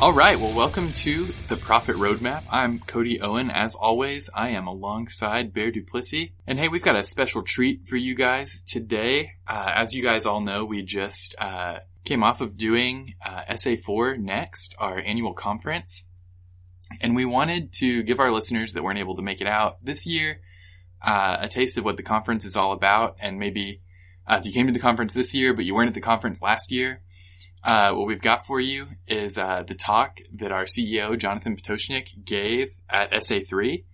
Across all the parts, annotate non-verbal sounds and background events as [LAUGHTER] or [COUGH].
All right. Well, welcome to the Profit Roadmap. I'm Cody Owen. As always, I am alongside Bear Duplessis. And hey, we've got a special treat for you guys today. Uh, as you guys all know, we just uh, came off of doing uh, SA4 Next, our annual conference. And we wanted to give our listeners that weren't able to make it out this year uh, a taste of what the conference is all about. And maybe uh, if you came to the conference this year, but you weren't at the conference last year, uh, what we've got for you is uh, the talk that our CEO Jonathan Pototschnik gave at SA3.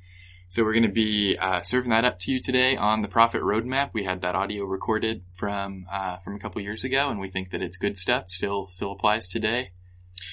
So we're going to be uh, serving that up to you today on the Profit Roadmap. We had that audio recorded from uh, from a couple years ago, and we think that it's good stuff. Still still applies today.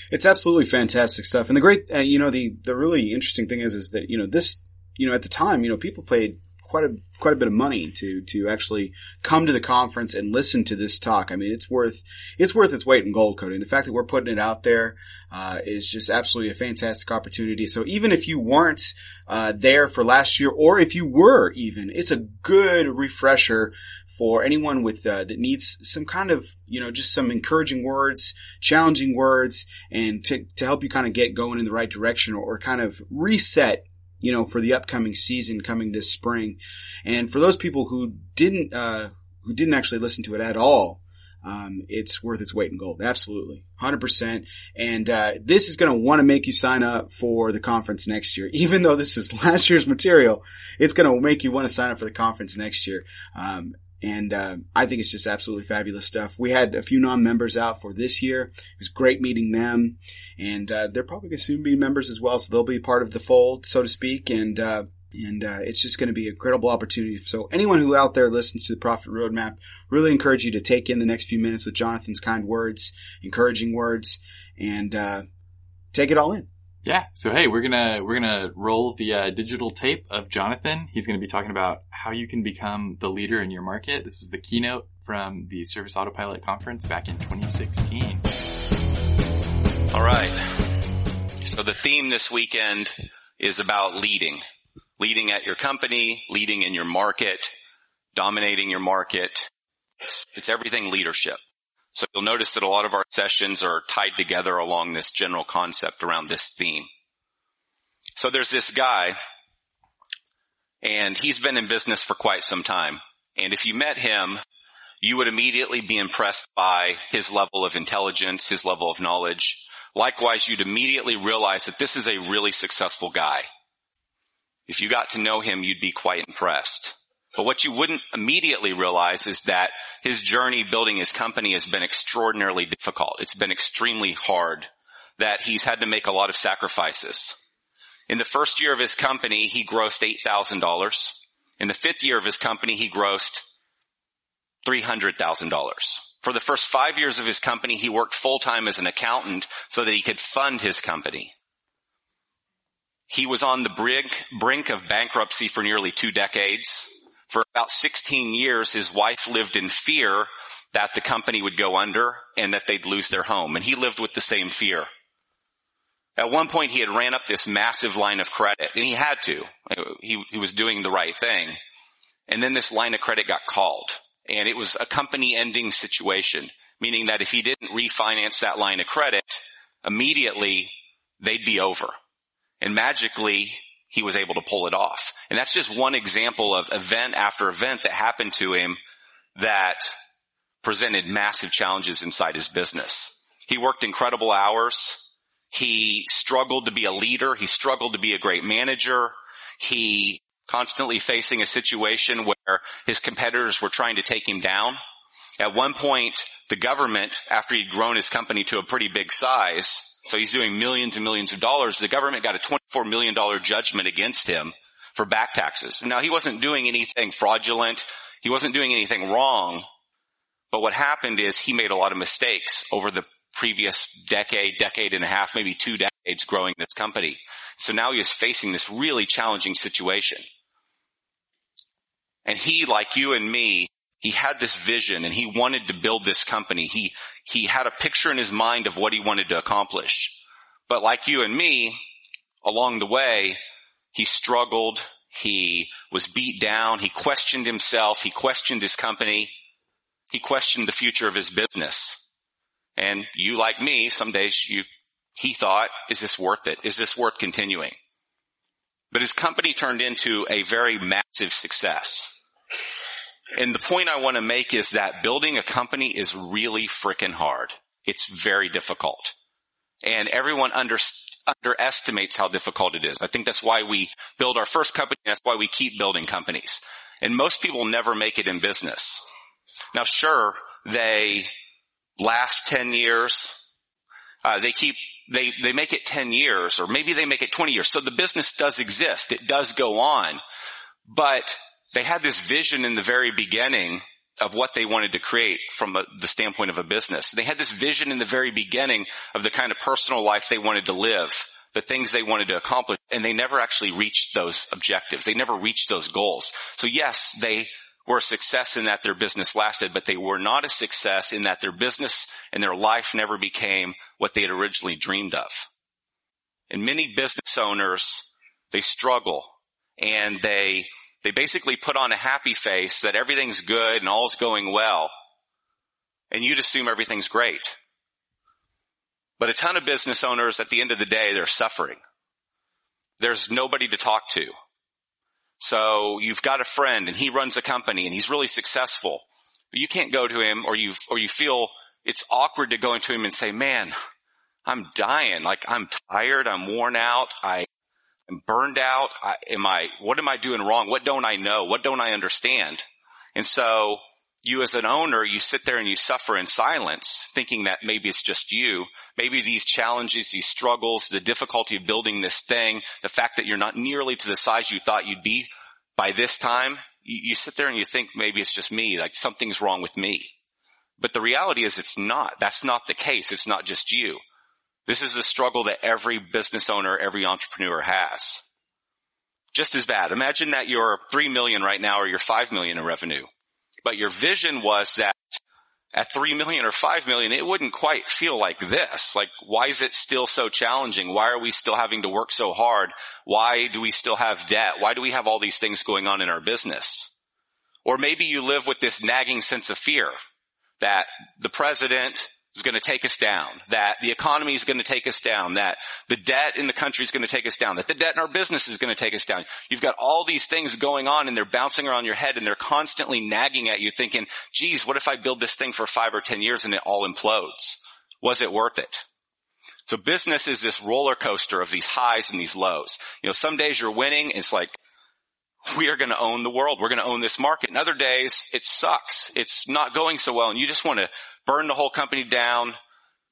It's absolutely fantastic stuff. And the great, uh, you know, the the really interesting thing is, is that you know this, you know, at the time, you know, people paid quite a quite a bit of money to to actually come to the conference and listen to this talk. I mean, it's worth it's worth its weight in gold, Cody. The fact that we're putting it out there uh, is just absolutely a fantastic opportunity. So even if you weren't uh, there for last year, or if you were even, it's a good refresher for anyone with uh, that needs some kind of you know just some encouraging words, challenging words, and to to help you kind of get going in the right direction or, or kind of reset you know, for the upcoming season coming this spring. And for those people who didn't, uh, who didn't actually listen to it at all, um, it's worth its weight in gold. Absolutely. 100%. And, uh, this is going to want to make you sign up for the conference next year. [LAUGHS] Even though this is last year's material, it's going to make you want to sign up for the conference next year. Um, and uh, I think it's just absolutely fabulous stuff. We had a few non-members out for this year. It was great meeting them, and uh, they're probably going to soon be members as well, so they'll be part of the fold, so to speak. And uh, and uh, it's just going to be a incredible opportunity. So anyone who out there listens to the Profit Roadmap, really encourage you to take in the next few minutes with Jonathan's kind words, encouraging words, and uh, take it all in. Yeah. So hey, we're gonna we're gonna roll the uh, digital tape of Jonathan. He's gonna be talking about how you can become the leader in your market. This was the keynote from the Service Autopilot conference back in 2016. All right. So the theme this weekend is about leading, leading at your company, leading in your market, dominating your market. It's, it's everything leadership. So you'll notice that a lot of our sessions are tied together along this general concept around this theme. So there's this guy and he's been in business for quite some time. And if you met him, you would immediately be impressed by his level of intelligence, his level of knowledge. Likewise, you'd immediately realize that this is a really successful guy. If you got to know him, you'd be quite impressed. But what you wouldn't immediately realize is that his journey building his company has been extraordinarily difficult. It's been extremely hard that he's had to make a lot of sacrifices. In the first year of his company, he grossed $8,000. In the fifth year of his company, he grossed $300,000. For the first five years of his company, he worked full time as an accountant so that he could fund his company. He was on the brink, brink of bankruptcy for nearly two decades. For about 16 years, his wife lived in fear that the company would go under and that they'd lose their home. And he lived with the same fear. At one point, he had ran up this massive line of credit and he had to. He, he was doing the right thing. And then this line of credit got called and it was a company ending situation, meaning that if he didn't refinance that line of credit, immediately they'd be over. And magically, he was able to pull it off. And that's just one example of event after event that happened to him that presented massive challenges inside his business. He worked incredible hours. He struggled to be a leader. He struggled to be a great manager. He constantly facing a situation where his competitors were trying to take him down. At one point, the government, after he'd grown his company to a pretty big size, so he's doing millions and millions of dollars. The government got a $24 million judgment against him for back taxes. Now he wasn't doing anything fraudulent. He wasn't doing anything wrong. But what happened is he made a lot of mistakes over the previous decade, decade and a half, maybe two decades growing this company. So now he is facing this really challenging situation. And he, like you and me, he had this vision and he wanted to build this company. He, he had a picture in his mind of what he wanted to accomplish. But like you and me, along the way, he struggled. He was beat down. He questioned himself. He questioned his company. He questioned the future of his business. And you, like me, some days you He thought, is this worth it? Is this worth continuing? But his company turned into a very massive success. And the point I want to make is that building a company is really freaking hard. It's very difficult. And everyone under, underestimates how difficult it is. I think that's why we build our first company. That's why we keep building companies. And most people never make it in business. Now sure, they last 10 years. Uh, they keep they, they make it 10 years or maybe they make it 20 years. So the business does exist. It does go on, but they had this vision in the very beginning of what they wanted to create from a, the standpoint of a business. They had this vision in the very beginning of the kind of personal life they wanted to live, the things they wanted to accomplish, and they never actually reached those objectives. They never reached those goals. So yes, they were a success in that their business lasted, but they were not a success in that their business and their life never became what they had originally dreamed of. And many business owners, they struggle and they, they basically put on a happy face that everything's good and all's going well. And you'd assume everything's great. But a ton of business owners at the end of the day, they're suffering. There's nobody to talk to. So you've got a friend and he runs a company and he's really successful, but you can't go to him or you, or you feel it's awkward to go into him and say, man, I'm dying. Like I'm tired. I'm worn out. I am burned out. I, am I, what am I doing wrong? What don't I know? What don't I understand? And so you as an owner, you sit there and you suffer in silence, thinking that maybe it's just you. Maybe these challenges, these struggles, the difficulty of building this thing, the fact that you're not nearly to the size you thought you'd be by this time, you, you sit there and you think maybe it's just me, like something's wrong with me. But the reality is it's not. That's not the case. It's not just you. This is a struggle that every business owner, every entrepreneur has. Just as bad. Imagine that you're 3 million right now or you're 5 million in revenue but your vision was that at 3 million or 5 million, it wouldn't quite feel like this. Like, why is it still so challenging? Why are we still having to work so hard? Why do we still have debt? Why do we have all these things going on in our business? Or maybe you live with this nagging sense of fear that the president is going to take us down, that the economy is going to take us down, that the debt in the country is going to take us down, that the debt in our business is going to take us down. You've got all these things going on and they're bouncing around your head and they're constantly nagging at you thinking, geez, what if I build this thing for five or ten years and it all implodes? Was it worth it? So business is this roller coaster of these highs and these lows. You know, some days you're winning. It's like, we are going to own the world. We're going to own this market. And other days it sucks. It's not going so well and you just want to burn the whole company down,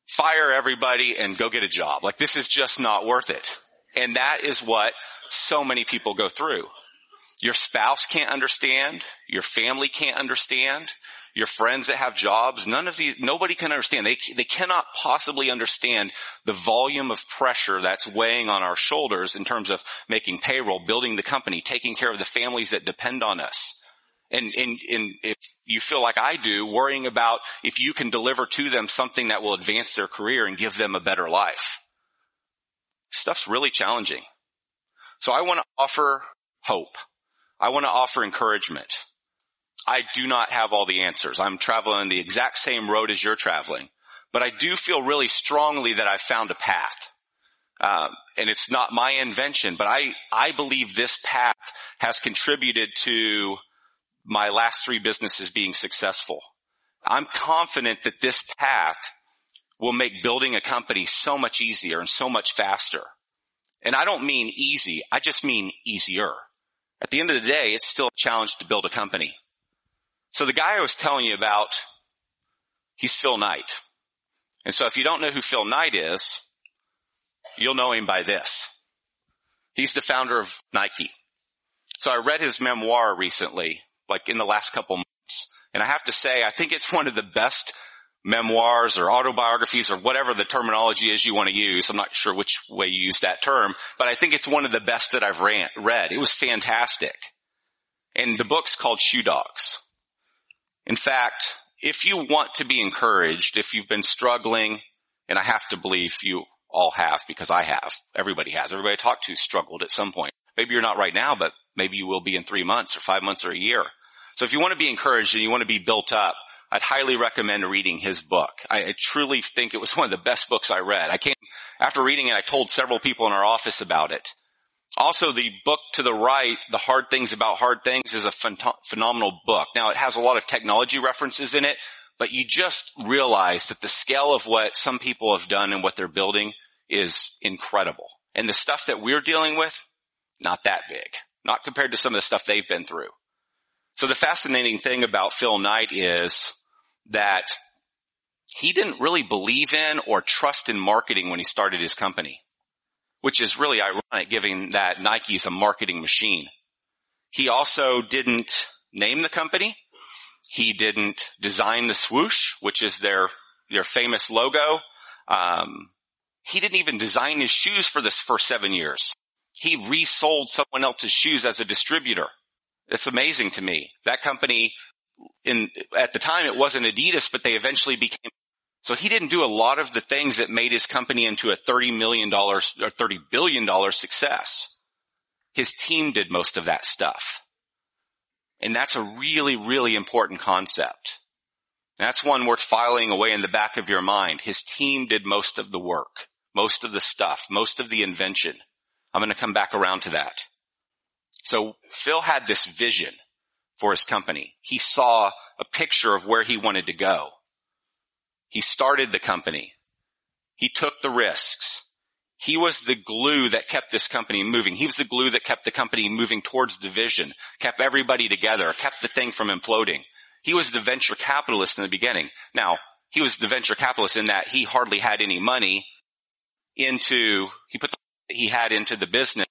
fire everybody and go get a job. Like this is just not worth it. And that is what so many people go through. Your spouse can't understand. Your family can't understand. Your friends that have jobs, none of these, nobody can understand. They, they cannot possibly understand the volume of pressure that's weighing on our shoulders in terms of making payroll, building the company, taking care of the families that depend on us. And, and, and if you feel like I do, worrying about if you can deliver to them something that will advance their career and give them a better life. Stuff's really challenging. So I want to offer hope. I want to offer encouragement. I do not have all the answers. I'm traveling the exact same road as you're traveling, but I do feel really strongly that I've found a path. Um, and it's not my invention, but I, I believe this path has contributed to my last three businesses being successful. I'm confident that this path will make building a company so much easier and so much faster. And I don't mean easy. I just mean easier. At the end of the day, it's still a challenge to build a company. So the guy I was telling you about, he's Phil Knight. And so if you don't know who Phil Knight is, you'll know him by this. He's the founder of Nike. So I read his memoir recently like in the last couple months. And I have to say, I think it's one of the best memoirs or autobiographies or whatever the terminology is you want to use. I'm not sure which way you use that term, but I think it's one of the best that I've ran, read. It was fantastic. And the book's called Shoe Dogs. In fact, if you want to be encouraged, if you've been struggling, and I have to believe you all have because I have, everybody has, everybody I talked to struggled at some point. Maybe you're not right now, but maybe you will be in three months or five months or a year. So if you want to be encouraged and you want to be built up, I'd highly recommend reading his book. I, I, truly think it was [LAUGHS] one of the best books I read. I came, after reading it, I told several people in our office about it. Also, the book to the right, The Hard Things About Hard Things, is a ph- phenomenal book. Now, it has a lot of technology references in it, but you just realize that the scale of what some people have done and what they're building is incredible. And the stuff that we're dealing with, not that big. Not compared to some of the stuff they've been through. So the fascinating thing about Phil Knight is that he didn't really believe in or trust in marketing when he started his company, which is really ironic given that Nike is a marketing machine. He also didn't name the company. He didn't design the swoosh, which is their, their famous logo. Um, he didn't even design his shoes for this for seven years. He resold someone else's shoes as a distributor. It's amazing to me. That company in, at the time it wasn't Adidas, but they eventually became, so he didn't do a lot of the things that made his company into a $30 million or $30 billion success. His team did most of that stuff. And that's a really, really important concept. That's one worth filing away in the back of your mind. His team did most of the work, most of the stuff, most of the invention. I'm going to come back around to that. So Phil had this vision for his company. He saw a picture of where he wanted to go. He started the company. He took the risks. He was the glue that kept this company moving. He was the glue that kept the company moving towards division, kept everybody together, kept the thing from imploding. He was the venture capitalist in the beginning. Now, he was the venture capitalist in that he hardly had any money into, he put the, he had into the business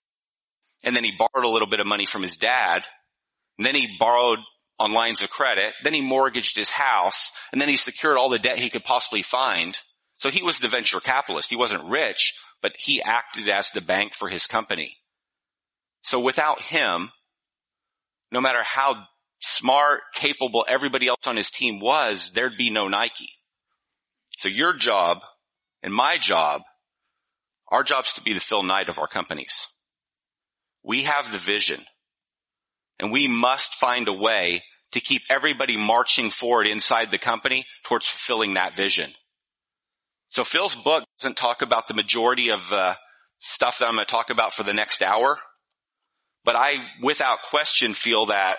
and then he borrowed a little bit of money from his dad. And then he borrowed on lines of credit. Then he mortgaged his house and then he secured all the debt he could possibly find. So he was the venture capitalist. He wasn't rich, but he acted as the bank for his company. So without him, no matter how smart, capable everybody else on his team was, there'd be no Nike. So your job and my job, our job's to be the Phil Knight of our companies. We have the vision and we must find a way to keep everybody marching forward inside the company towards fulfilling that vision. So Phil's book doesn't talk about the majority of the stuff that I'm going to talk about for the next hour, but I, without question, feel that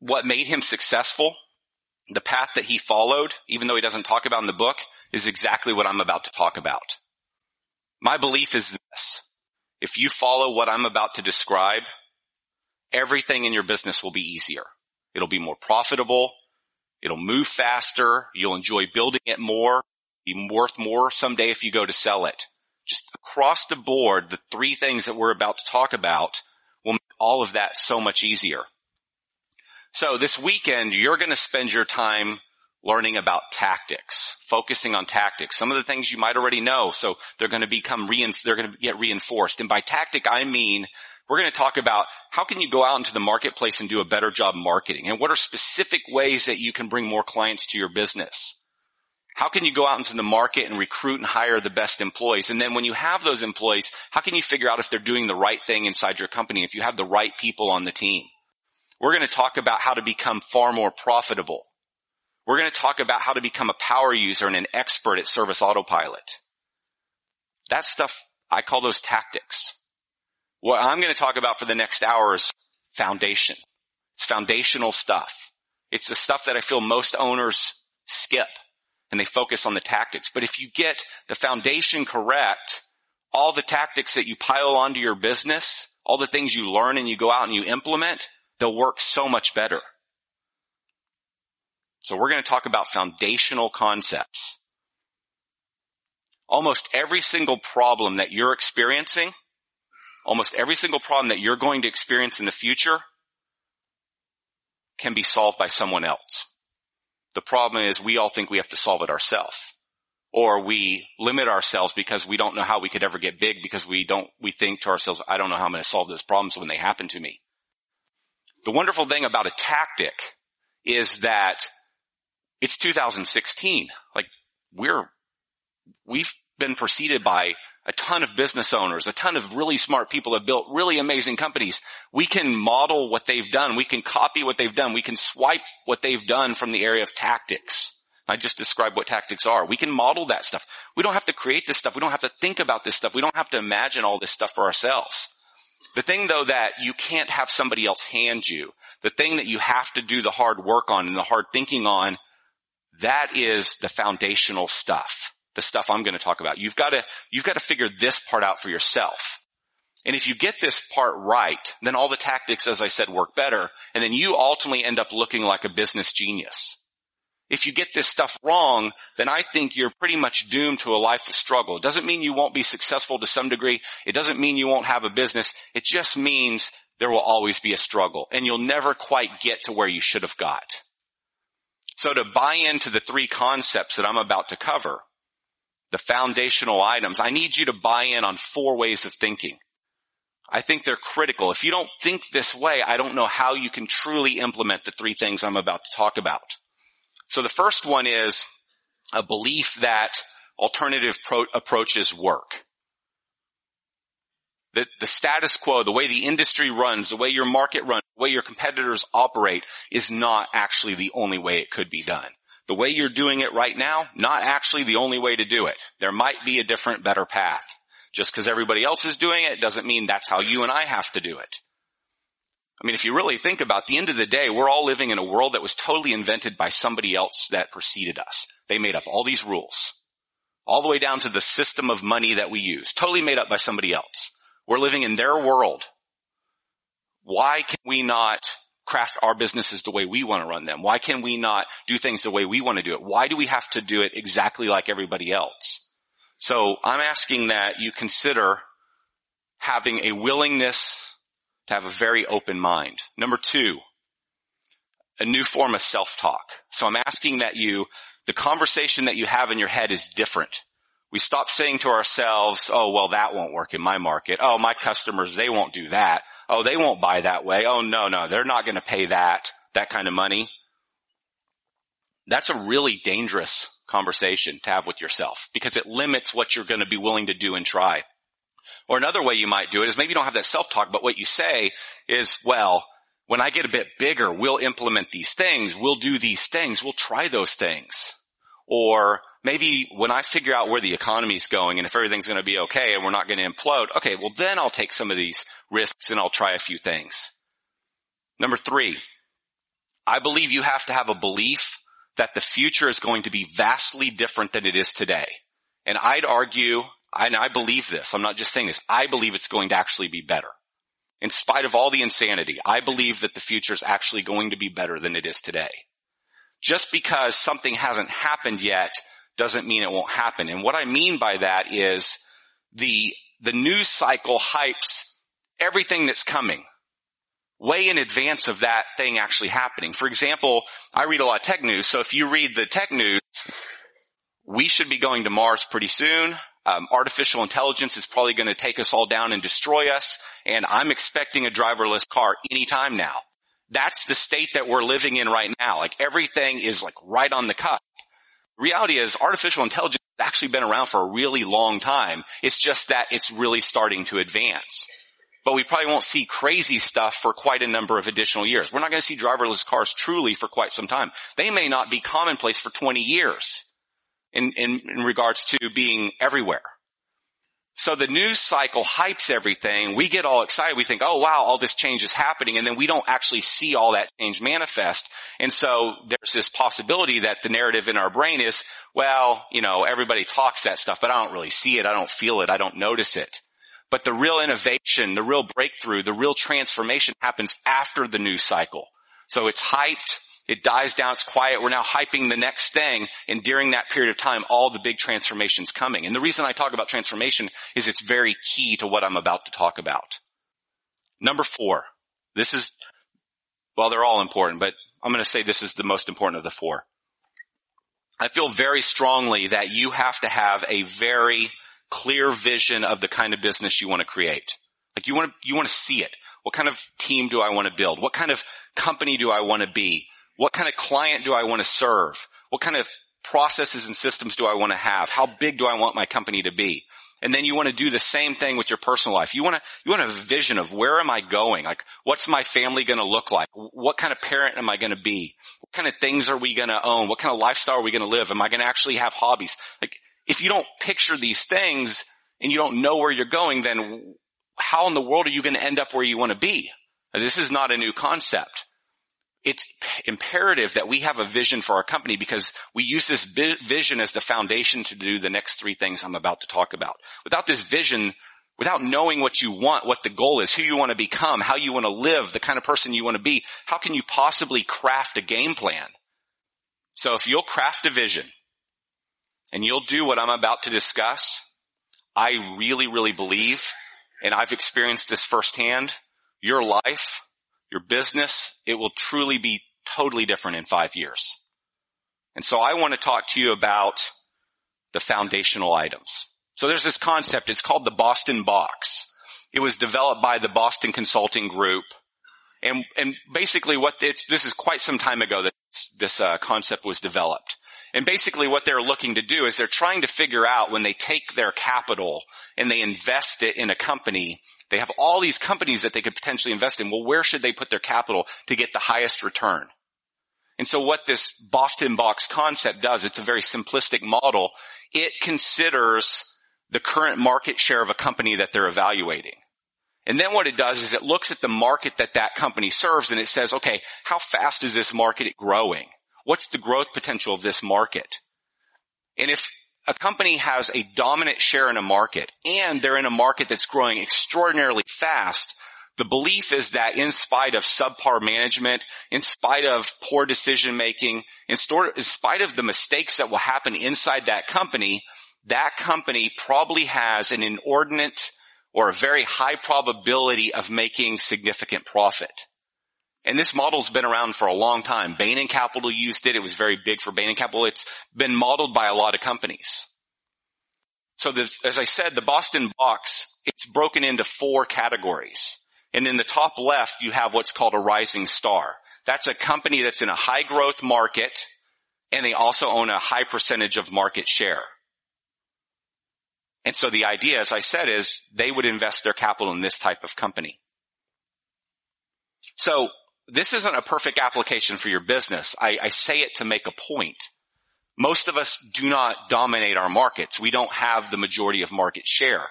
what made him successful, the path that he followed, even though he doesn't talk about in the book, is exactly what I'm about to talk about. My belief is this. If you follow what I'm about to describe, everything in your business will be easier. It'll be more profitable. It'll move faster. You'll enjoy building it more, be worth more someday if you go to sell it. Just across the board, the three things that we're about to talk about will make all of that so much easier. So this weekend, you're going to spend your time learning about tactics, focusing on tactics. Some of the things you might already know, so they're going to become reinf- they're going to get reinforced. And by tactic, I mean we're going to talk about how can you go out into the marketplace and do a better job marketing, and what are specific ways that you can bring more clients to your business. How can you go out into the market and recruit and hire the best employees? And then when you have those employees, how can you figure out if they're doing the right thing inside your company, if you have the right people on the team? We're going to talk about how to become far more profitable. We're going to talk about how to become a power user and an expert at service autopilot. That stuff, I call those tactics. What I'm going to talk about for the next hour is foundation. It's foundational stuff. It's the stuff that I feel most owners skip and they focus on the tactics. But if you get the foundation correct, all the tactics that you pile onto your business, all the things you learn and you go out and you implement, they'll work so much better. So we're going to talk about foundational concepts. Almost every single problem that you're experiencing, almost every single problem that you're going to experience in the future can be solved by someone else. The problem is we all think we have to solve it ourselves. Or we limit ourselves because we don't know how we could ever get big because we don't, we think to ourselves, I don't know how I'm going to solve those problems when they happen to me. The wonderful thing about a tactic is that it's 2016. Like we're, we've been preceded by a ton of business owners, a ton of really smart people have built really amazing companies. We can model what they've done. We can copy what they've done. We can swipe what they've done from the area of tactics. I just described what tactics are. We can model that stuff. We don't have to create this stuff. We don't have to think about this stuff. We don't have to imagine all this stuff for ourselves. The thing though that you can't have somebody else hand you, the thing that you have to do the hard work on and the hard thinking on, that is the foundational stuff. The stuff I'm going to talk about. You've got to, you've got to figure this part out for yourself. And if you get this part right, then all the tactics, as I said, work better. And then you ultimately end up looking like a business genius. If you get this stuff wrong, then I think you're pretty much doomed to a life of struggle. It doesn't mean you won't be successful to some degree. It doesn't mean you won't have a business. It just means there will always be a struggle and you'll never quite get to where you should have got. So to buy into the three concepts that I'm about to cover, the foundational items, I need you to buy in on four ways of thinking. I think they're critical. If you don't think this way, I don't know how you can truly implement the three things I'm about to talk about. So the first one is a belief that alternative pro- approaches work. That the status quo, the way the industry runs, the way your market runs, the way your competitors operate is not actually the only way it could be done. The way you're doing it right now, not actually the only way to do it. There might be a different, better path. Just because everybody else is doing it doesn't mean that's how you and I have to do it. I mean, if you really think about the end of the day, we're all living in a world that was totally invented by somebody else that preceded us. They made up all these rules. All the way down to the system of money that we use. Totally made up by somebody else. We're living in their world. Why can we not craft our businesses the way we want to run them? Why can we not do things the way we want to do it? Why do we have to do it exactly like everybody else? So I'm asking that you consider having a willingness to have a very open mind. Number two, a new form of self-talk. So I'm asking that you, the conversation that you have in your head is different. We stop saying to ourselves, oh, well, that won't work in my market. Oh, my customers, they won't do that. Oh, they won't buy that way. Oh, no, no, they're not going to pay that, that kind of money. That's a really dangerous conversation to have with yourself because it limits what you're going to be willing to do and try. Or another way you might do it is maybe you don't have that self-talk, but what you say is, well, when I get a bit bigger, we'll implement these things. We'll do these things. We'll try those things. Or maybe when I figure out where the economy's going and if everything's going to be okay and we're not going to implode, okay, well then I'll take some of these risks and I'll try a few things. Number three, I believe you have to have a belief that the future is going to be vastly different than it is today. And I'd argue and I believe this. I'm not just saying this. I believe it's going to actually be better. In spite of all the insanity, I believe that the future is actually going to be better than it is today. Just because something hasn't happened yet doesn't mean it won't happen. And what I mean by that is the, the news cycle hypes everything that's coming way in advance of that thing actually happening. For example, I read a lot of tech news. So if you read the tech news, we should be going to Mars pretty soon. Um, artificial intelligence is probably going to take us all down and destroy us, and I'm expecting a driverless car anytime now. That's the state that we're living in right now. Like everything is like right on the cusp. Reality is artificial intelligence has actually been around for a really long time. It's just that it's really starting to advance. But we probably won't see crazy stuff for quite a number of additional years. We're not going to see driverless cars truly for quite some time. They may not be commonplace for 20 years in, in, in regards to being everywhere. So the news cycle hypes everything. We get all excited. We think, oh wow, all this change is happening. And then we don't actually see all that change manifest. And so there's this possibility that the narrative in our brain is, well, you know, everybody talks that stuff, but I don't really see it. I don't feel it. I don't notice it. But the real innovation, the real breakthrough, the real transformation happens after the news cycle. So it's hyped. It dies down. It's quiet. We're now hyping the next thing. And during that period of time, all the big transformations coming. And the reason I talk about transformation is it's very key to what I'm about to talk about. Number four. This is, well, they're all important, but I'm going to say this is the most important of the four. I feel very strongly that you have to have a very clear vision of the kind of business you want to create. Like you want to, you want to see it. What kind of team do I want to build? What kind of company do I want to be? What kind of client do I want to serve? What kind of processes and systems do I want to have? How big do I want my company to be? And then you want to do the same thing with your personal life. You want to, you want a vision of where am I going? Like, what's my family going to look like? What kind of parent am I going to be? What kind of things are we going to own? What kind of lifestyle are we going to live? Am I going to actually have hobbies? Like, if you don't picture these things and you don't know where you're going, then how in the world are you going to end up where you want to be? This is not a new concept it's imperative that we have a vision for our company because we use this vision as the foundation to do the next three things I'm about to talk about. Without this vision, without knowing what you want, what the goal is, who you want to become, how you want to live, the kind of person you want to be, how can you possibly craft a game plan? So if you'll craft a vision and you'll do what I'm about to discuss, I really, really believe, and I've experienced this firsthand, your life your business, it will truly be totally different in five years. And so I want to talk to you about the foundational items. So there's this concept. It's called the Boston box. It was developed by the Boston Consulting Group. And, and basically what it's, this is quite some time ago that this uh, concept was developed. And basically what they're looking to do is they're trying to figure out when they take their capital and they invest it in a company, they have all these companies that they could potentially invest in. Well, where should they put their capital to get the highest return? And so what this Boston box concept does, it's a very simplistic model. It considers the current market share of a company that they're evaluating. And then what it does is it looks at the market that that company serves and it says, okay, how fast is this market growing? What's the growth potential of this market? And if a company has a dominant share in a market and they're in a market that's growing extraordinarily fast, the belief is that in spite of subpar management, in spite of poor decision making, in, spite of the mistakes that will happen inside that company, that company probably has an inordinate or a very high probability of making significant profit. And this model's been around for a long time. Bain and Capital used it. It was very big for Bain and Capital. It's been modeled by a lot of companies. So as I said, the Boston box, it's broken into four categories. And in the top left, you have what's called a rising star. That's a company that's in a high growth market and they also own a high percentage of market share. And so the idea, as I said, is they would invest their capital in this type of company. So this isn't a perfect application for your business. I, I say it to make a point. Most of us do not dominate our markets. We don't have the majority of market share.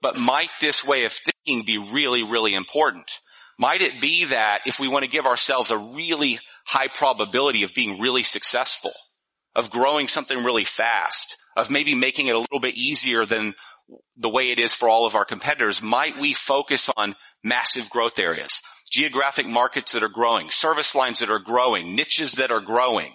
But might this way of thinking be really, really important? Might it be that if we want to give ourselves a really high probability of being really successful, of growing something really fast, of maybe making it a little bit easier than the way it is for all of our competitors, might we focus on massive growth areas? Geographic markets that are growing, service lines that are growing, niches that are growing,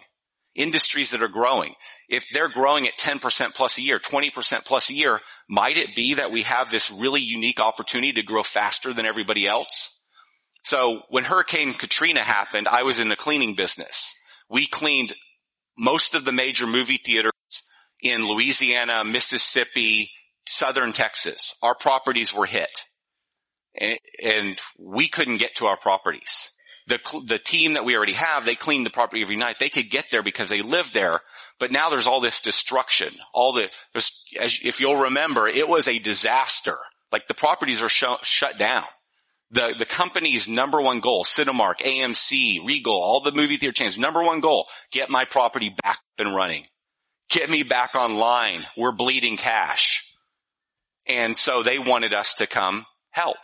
industries that are growing. If they're growing at 10% plus a year, 20% plus a year, might it be that we have this really unique opportunity to grow faster than everybody else? So when Hurricane Katrina happened, I was in the cleaning business. We cleaned most of the major movie theaters in Louisiana, Mississippi, southern Texas. Our properties were hit and we couldn't get to our properties. The, the team that we already have, they clean the property every night. They could get there because they live there. But now there's all this destruction. All the, as, if you'll remember, it was a disaster. Like the properties are sh- shut down. The, the company's number one goal, Cinemark, AMC, Regal, all the movie theater chains, number one goal, get my property back up and running. Get me back online. We're bleeding cash. And so they wanted us to come help.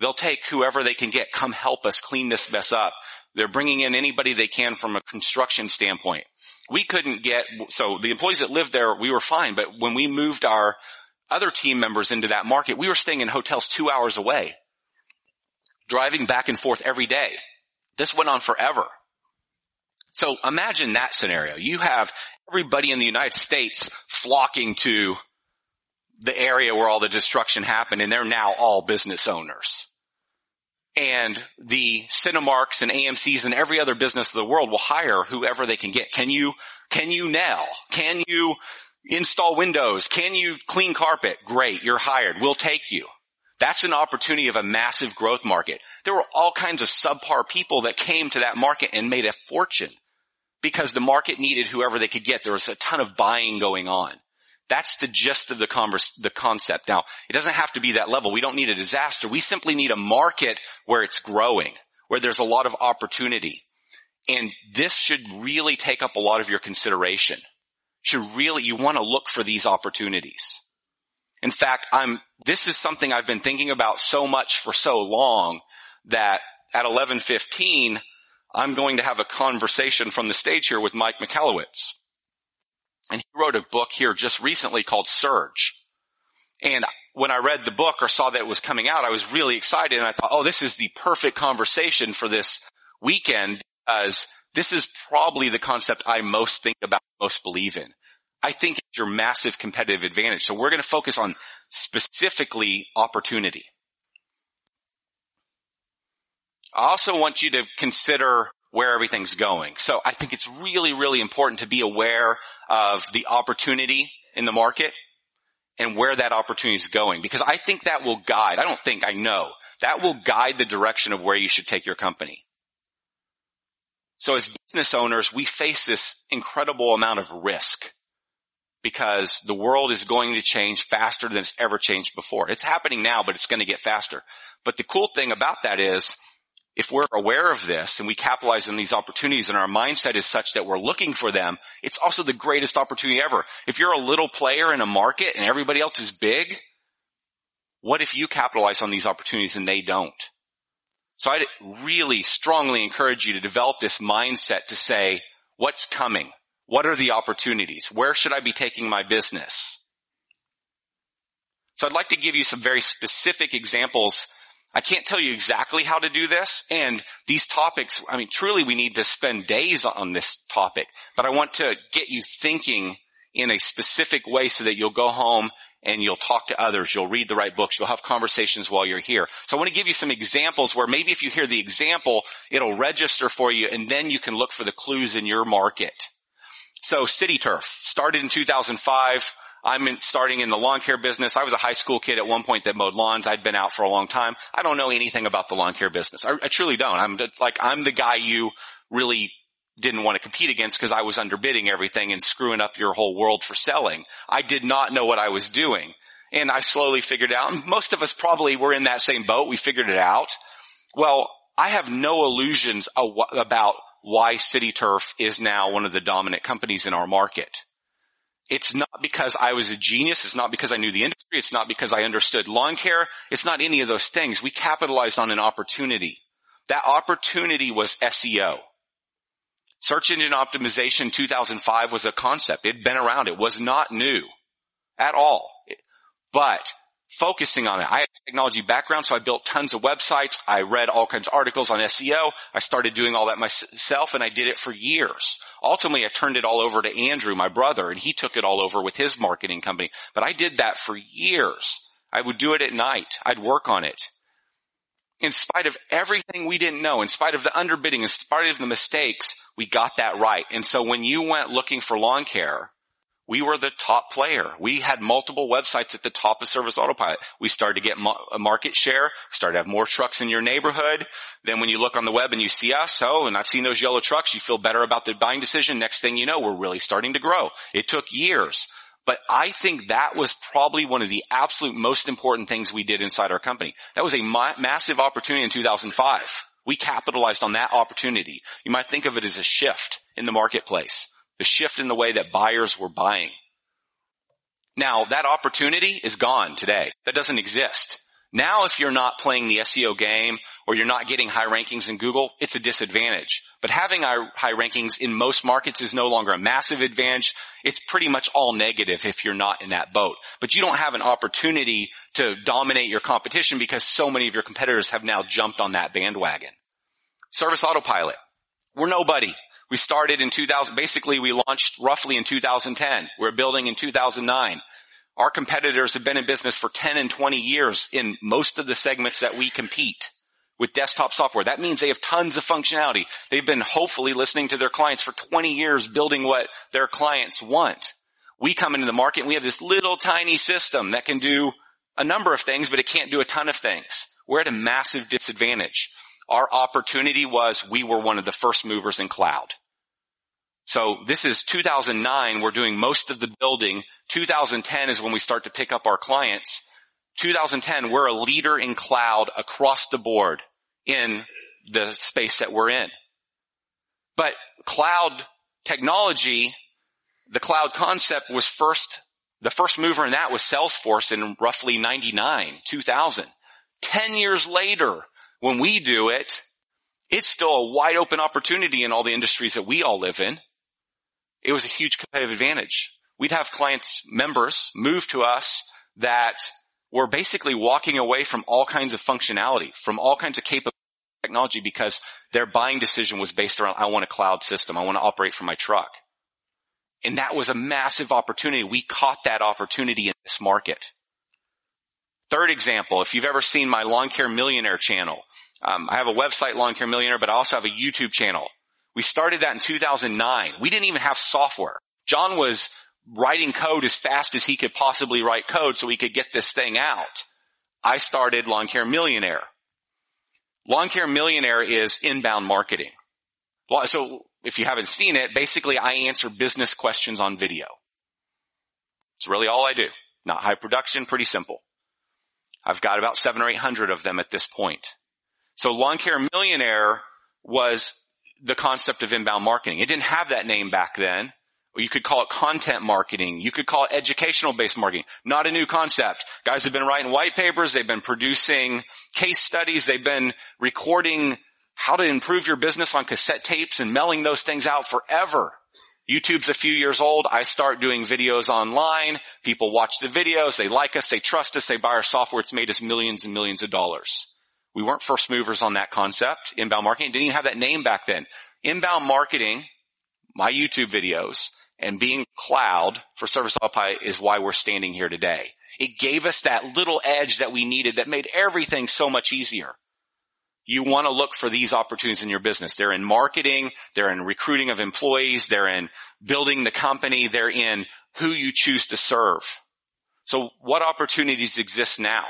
They'll take whoever they can get, come help us clean this mess up. They're bringing in anybody they can from a construction standpoint. We couldn't get, so the employees that lived there, we were fine, but when we moved our other team members into that market, we were staying in hotels two hours away, driving back and forth every day. This went on forever. So imagine that scenario. You have everybody in the United States flocking to the area where all the destruction happened and they're now all business owners and the Cinemarks and AMCs and every other business of the world will hire whoever they can get. Can you, can you nail? Can you install windows? Can you clean carpet? Great. You're hired. We'll take you. That's an opportunity of a massive growth market. There were all kinds of subpar people that came to that market and made a fortune because the market needed whoever they could get. There was a ton of buying going on. That's the gist of the converse, the concept. Now, it doesn't have to be that level. We don't need a disaster. We simply need a market where it's growing, where there's a lot of opportunity. And this should really take up a lot of your consideration. Should really, you want to look for these opportunities. In fact, I'm, this is something I've been thinking about so much for so long that at 1115, I'm going to have a conversation from the stage here with Mike Michalowicz. And he wrote a book here just recently called Surge. And when I read the book or saw that it was coming out, I was really excited and I thought, oh, this is the perfect conversation for this weekend because this is probably the concept I most think about, most believe in. I think it's your massive competitive advantage. So we're going to focus on specifically opportunity. I also want you to consider where everything's going. So I think it's really, really important to be aware of the opportunity in the market and where that opportunity is going because I think that will guide, I don't think, I know, that will guide the direction of where you should take your company. So as business owners, we face this incredible amount of risk because the world is going to change faster than it's ever changed before. It's happening now, but it's going to get faster. But the cool thing about that is if we're aware of this and we capitalize on these opportunities and our mindset is such that we're looking for them, it's also the greatest opportunity ever. If you're a little player in a market and everybody else is big, what if you capitalize on these opportunities and they don't? So I really strongly encourage you to develop this mindset to say, what's coming? What are the opportunities? Where should I be taking my business? So I'd like to give you some very specific examples I can't tell you exactly how to do this. And these topics, I mean, truly we need to spend days on this topic, but I want to get you thinking in a specific way so that you'll go home and you'll talk to others. You'll read the right books. You'll have conversations while you're here. So I want to give you some examples where maybe if you hear the example, it'll register for you and then you can look for the clues in your market. So CityTurf started in 2005. I'm in, starting in the lawn care business. I was a high school kid at one point that mowed lawns. I'd been out for a long time. I don't know anything about the lawn care business. I, I truly don't. I'm the, like, I'm the guy you really didn't want to compete against because I was underbidding everything and screwing up your whole world for selling. I did not know what I was doing. And I slowly figured out, and most of us probably were in that same boat. We figured it out. Well, I have no illusions about why CityTurf is now one of the dominant companies in our market. It's not because I was a genius. It's not because I knew the industry. It's not because I understood lawn care. It's not any of those things. We capitalized on an opportunity. That opportunity was SEO. Search engine optimization 2005 was a concept. It had been around. It was not new at all. But focusing on it. I have a technology background, so I built tons of websites. I read all kinds of articles on SEO. I started doing all that myself and I did it for years. Ultimately, I turned it all over to Andrew, my brother, and he took it all over with his marketing company. But I did that for years. I would do it at night. I'd work on it. In spite of everything we didn't know, in spite of the underbidding, in spite of the mistakes, we got that right. And so when you went looking for lawn care, we were the top player. We had multiple websites at the top of Service Autopilot. We started to get a uh, market share, started to have more trucks in your neighborhood. Then when you look on the web and you see us, oh, and I've seen those yellow trucks, you feel better about the buying decision. Next thing you know, we're really starting to grow. It took years. But I think that was probably one of the absolute most important things we did inside our company. That was a ma- massive opportunity in 2005. We capitalized on that opportunity. You might think of it as a shift in the marketplace the shift in the way that buyers were buying. Now that opportunity is gone today. That doesn't exist. Now if you're not playing the SEO game or you're not getting high rankings in Google, it's a disadvantage. But having high rankings in most markets is no longer a massive advantage. It's pretty much all negative if you're not in that boat. But you don't have an opportunity to dominate your competition because so many of your competitors have now jumped on that bandwagon. Service Autopilot. We're nobody. We started in 2000, basically we launched roughly in 2010. We're building in 2009. Our competitors have been in business for 10 and 20 years in most of the segments that we compete with desktop software. That means they have tons of functionality. They've been hopefully listening to their clients for 20 years building what their clients want. We come into the market and we have this little tiny system that can do a number of things, but it can't do a ton of things. We're at a massive disadvantage. Our opportunity was we were one of the first movers in cloud. So this is 2009. We're doing most of the building. 2010 is when we start to pick up our clients. 2010, we're a leader in cloud across the board in the space that we're in. But cloud technology, the cloud concept was first, the first mover in that was Salesforce in roughly 99, 2000. 10 years later, when we do it, it's still a wide open opportunity in all the industries that we all live in. It was a huge competitive advantage. We'd have clients, members move to us that were basically walking away from all kinds of functionality, from all kinds of capability technology because their buying decision was based around, I want a cloud system. I want to operate from my truck. And that was a massive opportunity. We caught that opportunity in this market. Third example, if you've ever seen my Lawn Care Millionaire channel, um, I have a website, Lawn Care Millionaire, but I also have a YouTube channel. We started that in 2009. We didn't even have software. John was writing code as fast as he could possibly write code so he could get this thing out. I started Lawn Care Millionaire. Lawn Care Millionaire is inbound marketing. So if you haven't seen it, basically I answer business questions on video. It's really all I do. Not high production, pretty simple. I've got about seven or eight hundred of them at this point. So Lawn Care Millionaire was the concept of inbound marketing. It didn't have that name back then. You could call it content marketing. You could call it educational based marketing. Not a new concept. Guys have been writing white papers. They've been producing case studies. They've been recording how to improve your business on cassette tapes and mailing those things out forever. YouTube's a few years old. I start doing videos online. People watch the videos. They like us. They trust us. They buy our software. It's made us millions and millions of dollars. We weren't first movers on that concept. Inbound marketing didn't even have that name back then. Inbound marketing, my YouTube videos, and being cloud for Service Pi is why we're standing here today. It gave us that little edge that we needed that made everything so much easier. You want to look for these opportunities in your business. They're in marketing. They're in recruiting of employees. They're in building the company. They're in who you choose to serve. So what opportunities exist now?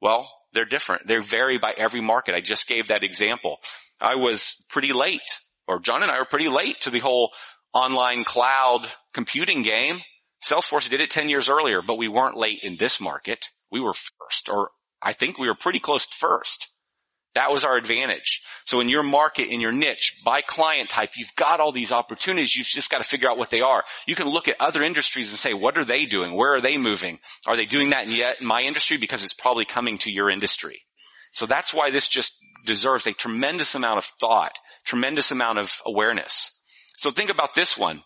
Well, they're different. They vary by every market. I just gave that example. I was pretty late, or John and I were pretty late to the whole online cloud computing game. Salesforce did it 10 years earlier, but we weren't late in this market. We were first, or I think we were pretty close to first. That was our advantage. So in your market, in your niche, by client type, you've got all these opportunities. You've just got to figure out what they are. You can look at other industries and say, what are they doing? Where are they moving? Are they doing that yet in my industry? Because it's probably coming to your industry. So that's why this just deserves a tremendous amount of thought, tremendous amount of awareness. So think about this one.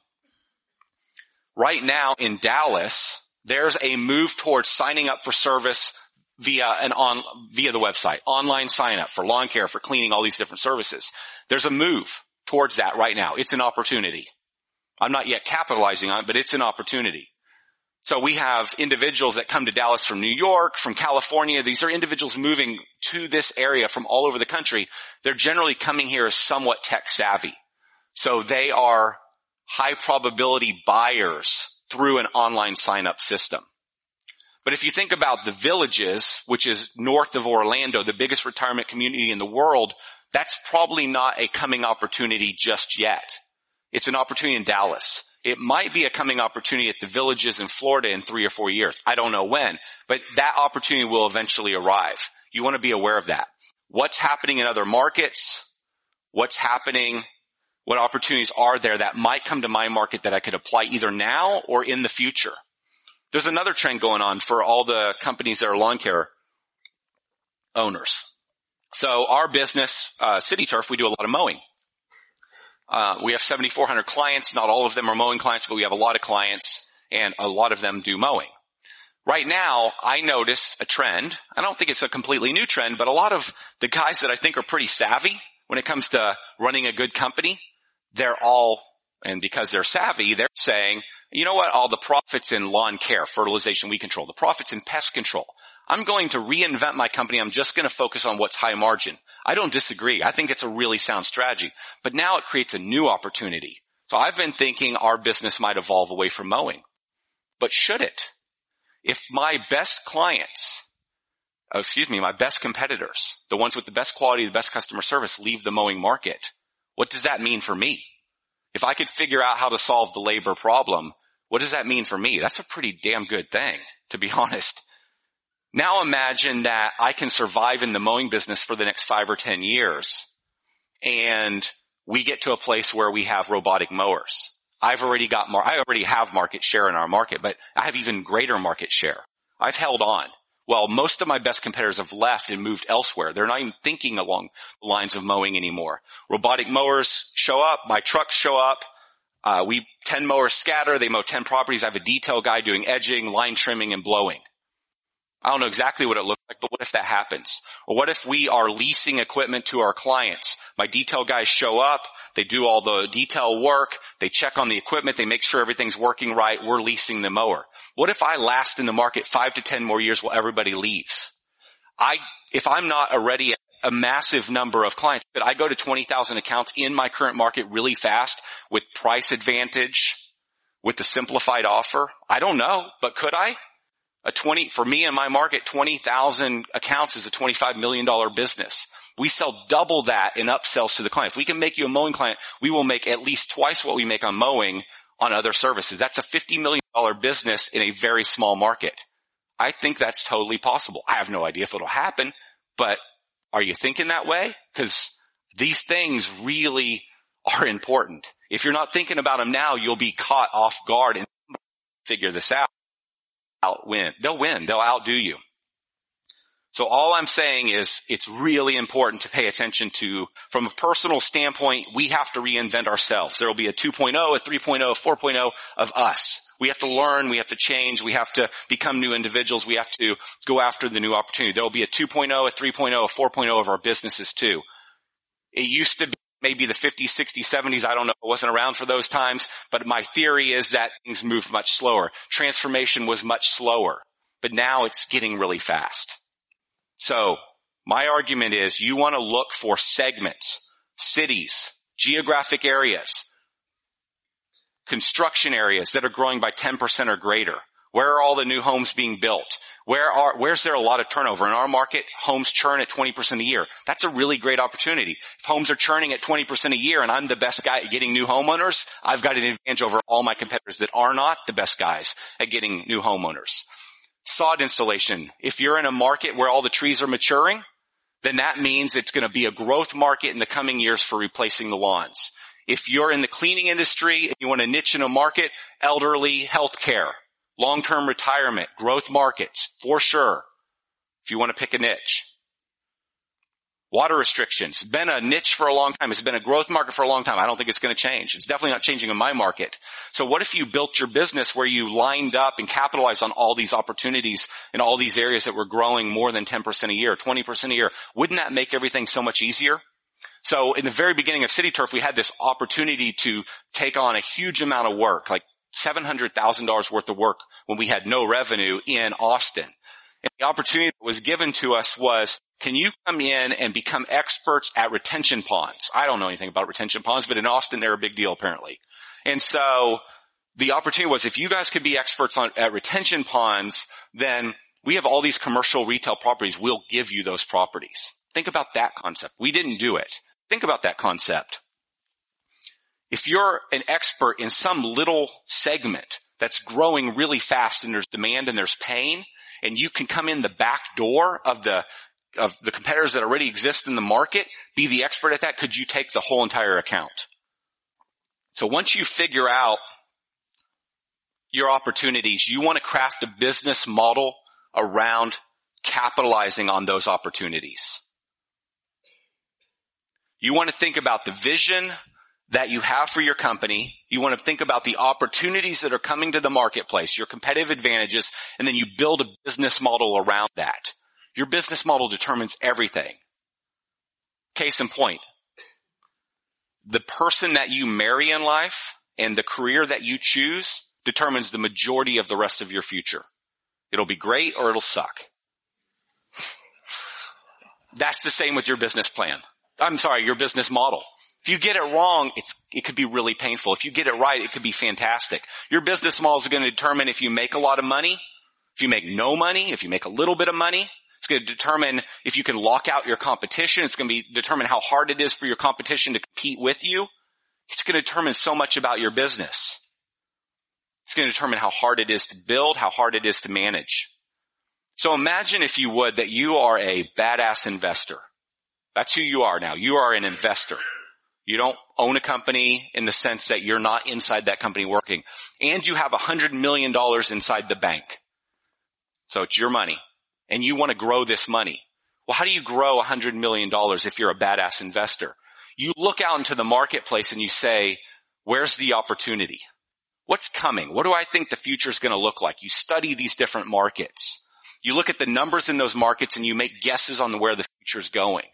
Right now in Dallas, there's a move towards signing up for service via an on, via the website, online sign up for lawn care, for cleaning, all these different services. There's a move towards that right now. It's an opportunity. I'm not yet capitalizing on it, but it's an opportunity. So we have individuals that come to Dallas from New York, from California. These are individuals moving to this area from all over the country. They're generally coming here as somewhat tech savvy. So they are high probability buyers through an online sign up system. But if you think about the villages, which is north of Orlando, the biggest retirement community in the world, that's probably not a coming opportunity just yet. It's an opportunity in Dallas. It might be a coming opportunity at the villages in Florida in three or four years. I don't know when, but that opportunity will eventually arrive. You want to be aware of that. What's happening in other markets? What's happening? What opportunities are there that might come to my market that I could apply either now or in the future? There's another trend going on for all the companies that are lawn care owners. So our business, uh, City Turf, we do a lot of mowing. Uh, we have 7,400 clients. Not all of them are mowing clients, but we have a lot of clients and a lot of them do mowing. Right now, I notice a trend. I don't think it's a completely new trend, but a lot of the guys that I think are pretty savvy when it comes to running a good company, they're all, and because they're savvy, they're saying, you know what? All the profits in lawn care, fertilization, weed control, the profits in pest control. I'm going to reinvent my company. I'm just going to focus on what's high margin. I don't disagree. I think it's a really sound strategy, but now it creates a new opportunity. So I've been thinking our business might evolve away from mowing, but should it? If my best clients, oh, excuse me, my best competitors, the ones with the best quality, the best customer service leave the mowing market, what does that mean for me? If I could figure out how to solve the labor problem, what does that mean for me? That's a pretty damn good thing, to be [LAUGHS] honest. Now imagine that I can survive in the mowing business for the next five or ten years and we get to a place where we have robotic mowers. I've already got more, I already have market share in our market, but I have even greater market share. I've held on. Well, most of my best competitors have left and moved elsewhere. They're not even thinking along the lines of mowing anymore. Robotic mowers show up, my trucks show up, uh, we 10 mowers scatter, they mow 10 properties. I have a detail guy doing edging, line trimming, and blowing. I don't know exactly what it looks like, but what if that happens? Or what if we are leasing equipment to our clients? My detail guys show up, they do all the detail work, they check on the equipment, they make sure everything's working right, we're leasing the mower. What if I last in the market five to ten more years while everybody leaves? I, if I'm not already a massive number of clients, but I go to 20,000 accounts in my current market really fast with price advantage, with the simplified offer? I don't know, but could I? A 20, for me in my market, 20,000 accounts is a $25 million business. We sell double that in upsells to the client. If we can make you a mowing client, we will make at least twice what we make on mowing on other services. That's a $50 million business in a very small market. I think that's totally possible. I have no idea if it'll happen, but are you thinking that way? Cause these things really are important. If you're not thinking about them now, you'll be caught off guard and figure this out outwin. They'll win. They'll outdo you. So all I'm saying is it's really important to pay attention to, from a personal standpoint, we have to reinvent ourselves. There will be a 2.0, a 3.0, a 4.0 of us. We have to learn, we have to change, we have to become new individuals, we have to go after the new opportunity. There will be a 2.0, a 3.0, a 4.0 of our businesses too. It used to be maybe the 50s, 60s, 70s. I don't know. I wasn't around for those times, but my theory is that things moved much slower. Transformation was much slower, but now it's getting really fast. So my argument is you want to look for segments, cities, geographic areas, construction areas that are growing by 10% or greater. Where are all the new homes being built? Where are, where's there a lot of turnover? In our market, homes churn at 20% a year. That's a really great opportunity. If homes are churning at 20% a year and I'm the best guy at getting new homeowners, I've got an advantage over all my competitors that are not the best guys at getting new homeowners. Sod installation. If you're in a market where all the trees are maturing, then that means it's going to be a growth market in the coming years for replacing the lawns. If you're in the cleaning industry and you want to niche in a market, elderly healthcare. Long-term retirement, growth markets, for sure. If you want to pick a niche. Water restrictions. Been a niche for a long time. It's been a growth market for a long time. I don't think it's going to change. It's definitely not changing in my market. So what if you built your business where you lined up and capitalized on all these opportunities in all these areas that were growing more than 10% a year, 20% a year? Wouldn't that make everything so much easier? So in the very beginning of CityTurf, we had this opportunity to take on a huge amount of work, like $700,000 worth of work when we had no revenue in Austin. And the opportunity that was given to us was, can you come in and become experts at retention ponds? I don't know anything about retention ponds, but in Austin, they're a big deal apparently. And so the opportunity was if you guys could be experts on, at retention ponds, then we have all these commercial retail properties. We'll give you those properties. Think about that concept. We didn't do it. Think about that concept. If you're an expert in some little segment that's growing really fast and there's demand and there's pain, and you can come in the back door of the of the competitors that already exist in the market, be the expert at that, could you take the whole entire account? So once you figure out your opportunities, you want to craft a business model around capitalizing on those opportunities. You want to think about the vision, that you have for your company. You want to think about the opportunities that are coming to the marketplace, your competitive advantages, and then you build a business model around that. Your business model determines everything. Case in point, the person that you marry in life and the career that you choose determines the majority of the rest of your future. It'll be great or it'll suck. That's the same with your business plan. I'm sorry, your business model. If you get it wrong, it could be really painful. If you get it right, it could be fantastic. Your business model is going to determine if you make a lot of money, if you make no money, if you make a little bit of money. It's going to determine if you can lock out your competition. It's going to be determine how hard it is for your competition to compete with you. It's going to determine so much about your business. It's going to determine how hard it is to build, how hard it is to manage. So imagine if you would that you are a badass investor. That's who you are now. You are an investor. You don't own a company in the sense that you're not inside that company working. And you have a hundred million dollars inside the bank. So it's your money. And you want to grow this money. Well, how do you grow a hundred million dollars if you're a badass investor? You look out into the marketplace and you say, where's the opportunity? What's coming? What do I think the future is going to look like? You study these different markets. You look at the numbers in those markets and you make guesses on where the future is going.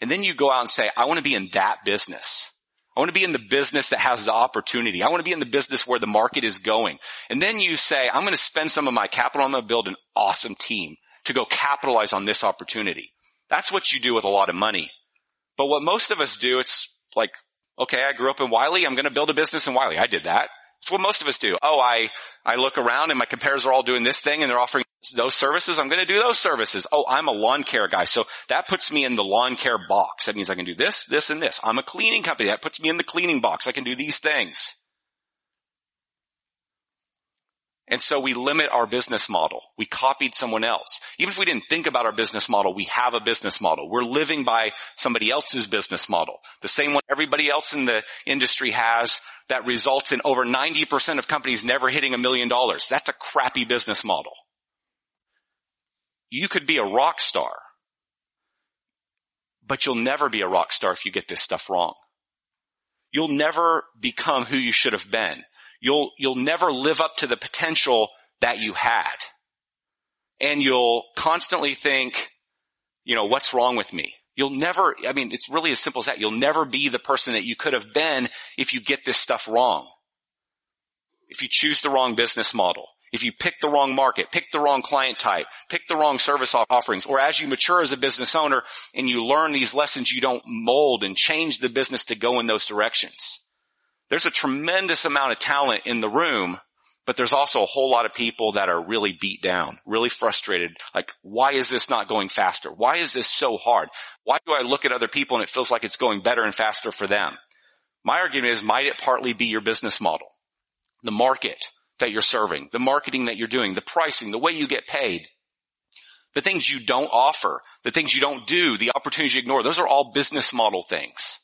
And then you go out and say, I want to be in that business. I want to be in the business that has the opportunity. I want to be in the business where the market is going. And then you say, I'm going to spend some of my capital. I'm going to build an awesome team to go capitalize on this opportunity. That's what you do with a lot of money. But what most of us do, it's like, okay, I grew up in Wylie. I'm going to build a business in Wylie. I did that. It's what most of us do. Oh, I, I look around and my competitors are all doing this thing and they're offering those services. I'm going to do those services. Oh, I'm a lawn care guy. So that puts me in the lawn care box. That means I can do this, this, and this. I'm a cleaning company. That puts me in the cleaning box. I can do these things. And so we limit our business model. We copied someone else. Even if we didn't think about our business model, we have a business model. We're living by somebody else's business model. The same one everybody else in the industry has that results in over 90% of companies never hitting a million dollars. That's a crappy business model. You could be a rock star, but you'll never be a rock star if you get this stuff wrong. You'll never become who you should have been you'll, you'll never live up to the potential that you had. And you'll constantly think, you know, what's wrong with me? You'll never, I mean, it's really as simple as that. You'll never be the person that you could have been if you get this stuff wrong. If you choose the wrong business model. If you pick the wrong market, pick the wrong client type, pick the wrong service offerings, or as you mature as a business owner and you learn these lessons, you don't mold and change the business to go in those directions. There's a tremendous amount of talent in the room, but there's also a whole lot of people that are really beat down, really frustrated. Like, why is this not going faster? Why is this so hard? Why do I look at other people and it feels like it's going better and faster for them? My argument is, might it partly be your business model? The market that you're serving, the marketing that you're doing, the pricing, the way you get paid, the things you don't offer, the things you don't do, the opportunities you ignore. Those are all business model things.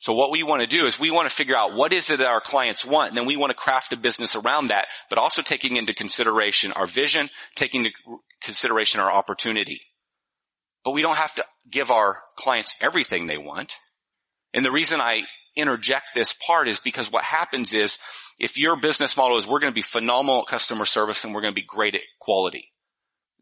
So what we want to do is we want to figure out what is it that our clients want, and then we want to craft a business around that, but also taking into consideration our vision, taking into consideration our opportunity. But we don't have to give our clients everything they want. And the reason I interject this part is because what happens is if your business model is we're going to be phenomenal at customer service and we're going to be great at quality.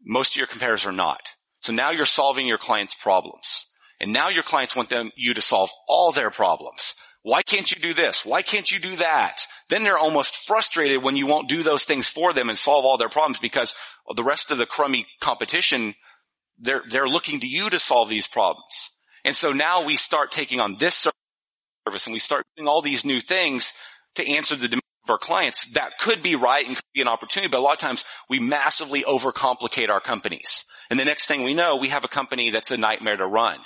Most of your competitors are not. So now you're solving your clients' problems. And now your clients want them, you to solve all their problems. Why can't you do this? Why can't you do that? Then they're almost frustrated when you won't do those things for them and solve all their problems because the rest of the crummy competition, they're, they're looking to you to solve these problems. And so now we start taking on this service and we start doing all these new things to answer the demands of our clients. That could be right and could be an opportunity, but a lot of times we massively overcomplicate our companies. And the next thing we know, we have a company that's a nightmare to run.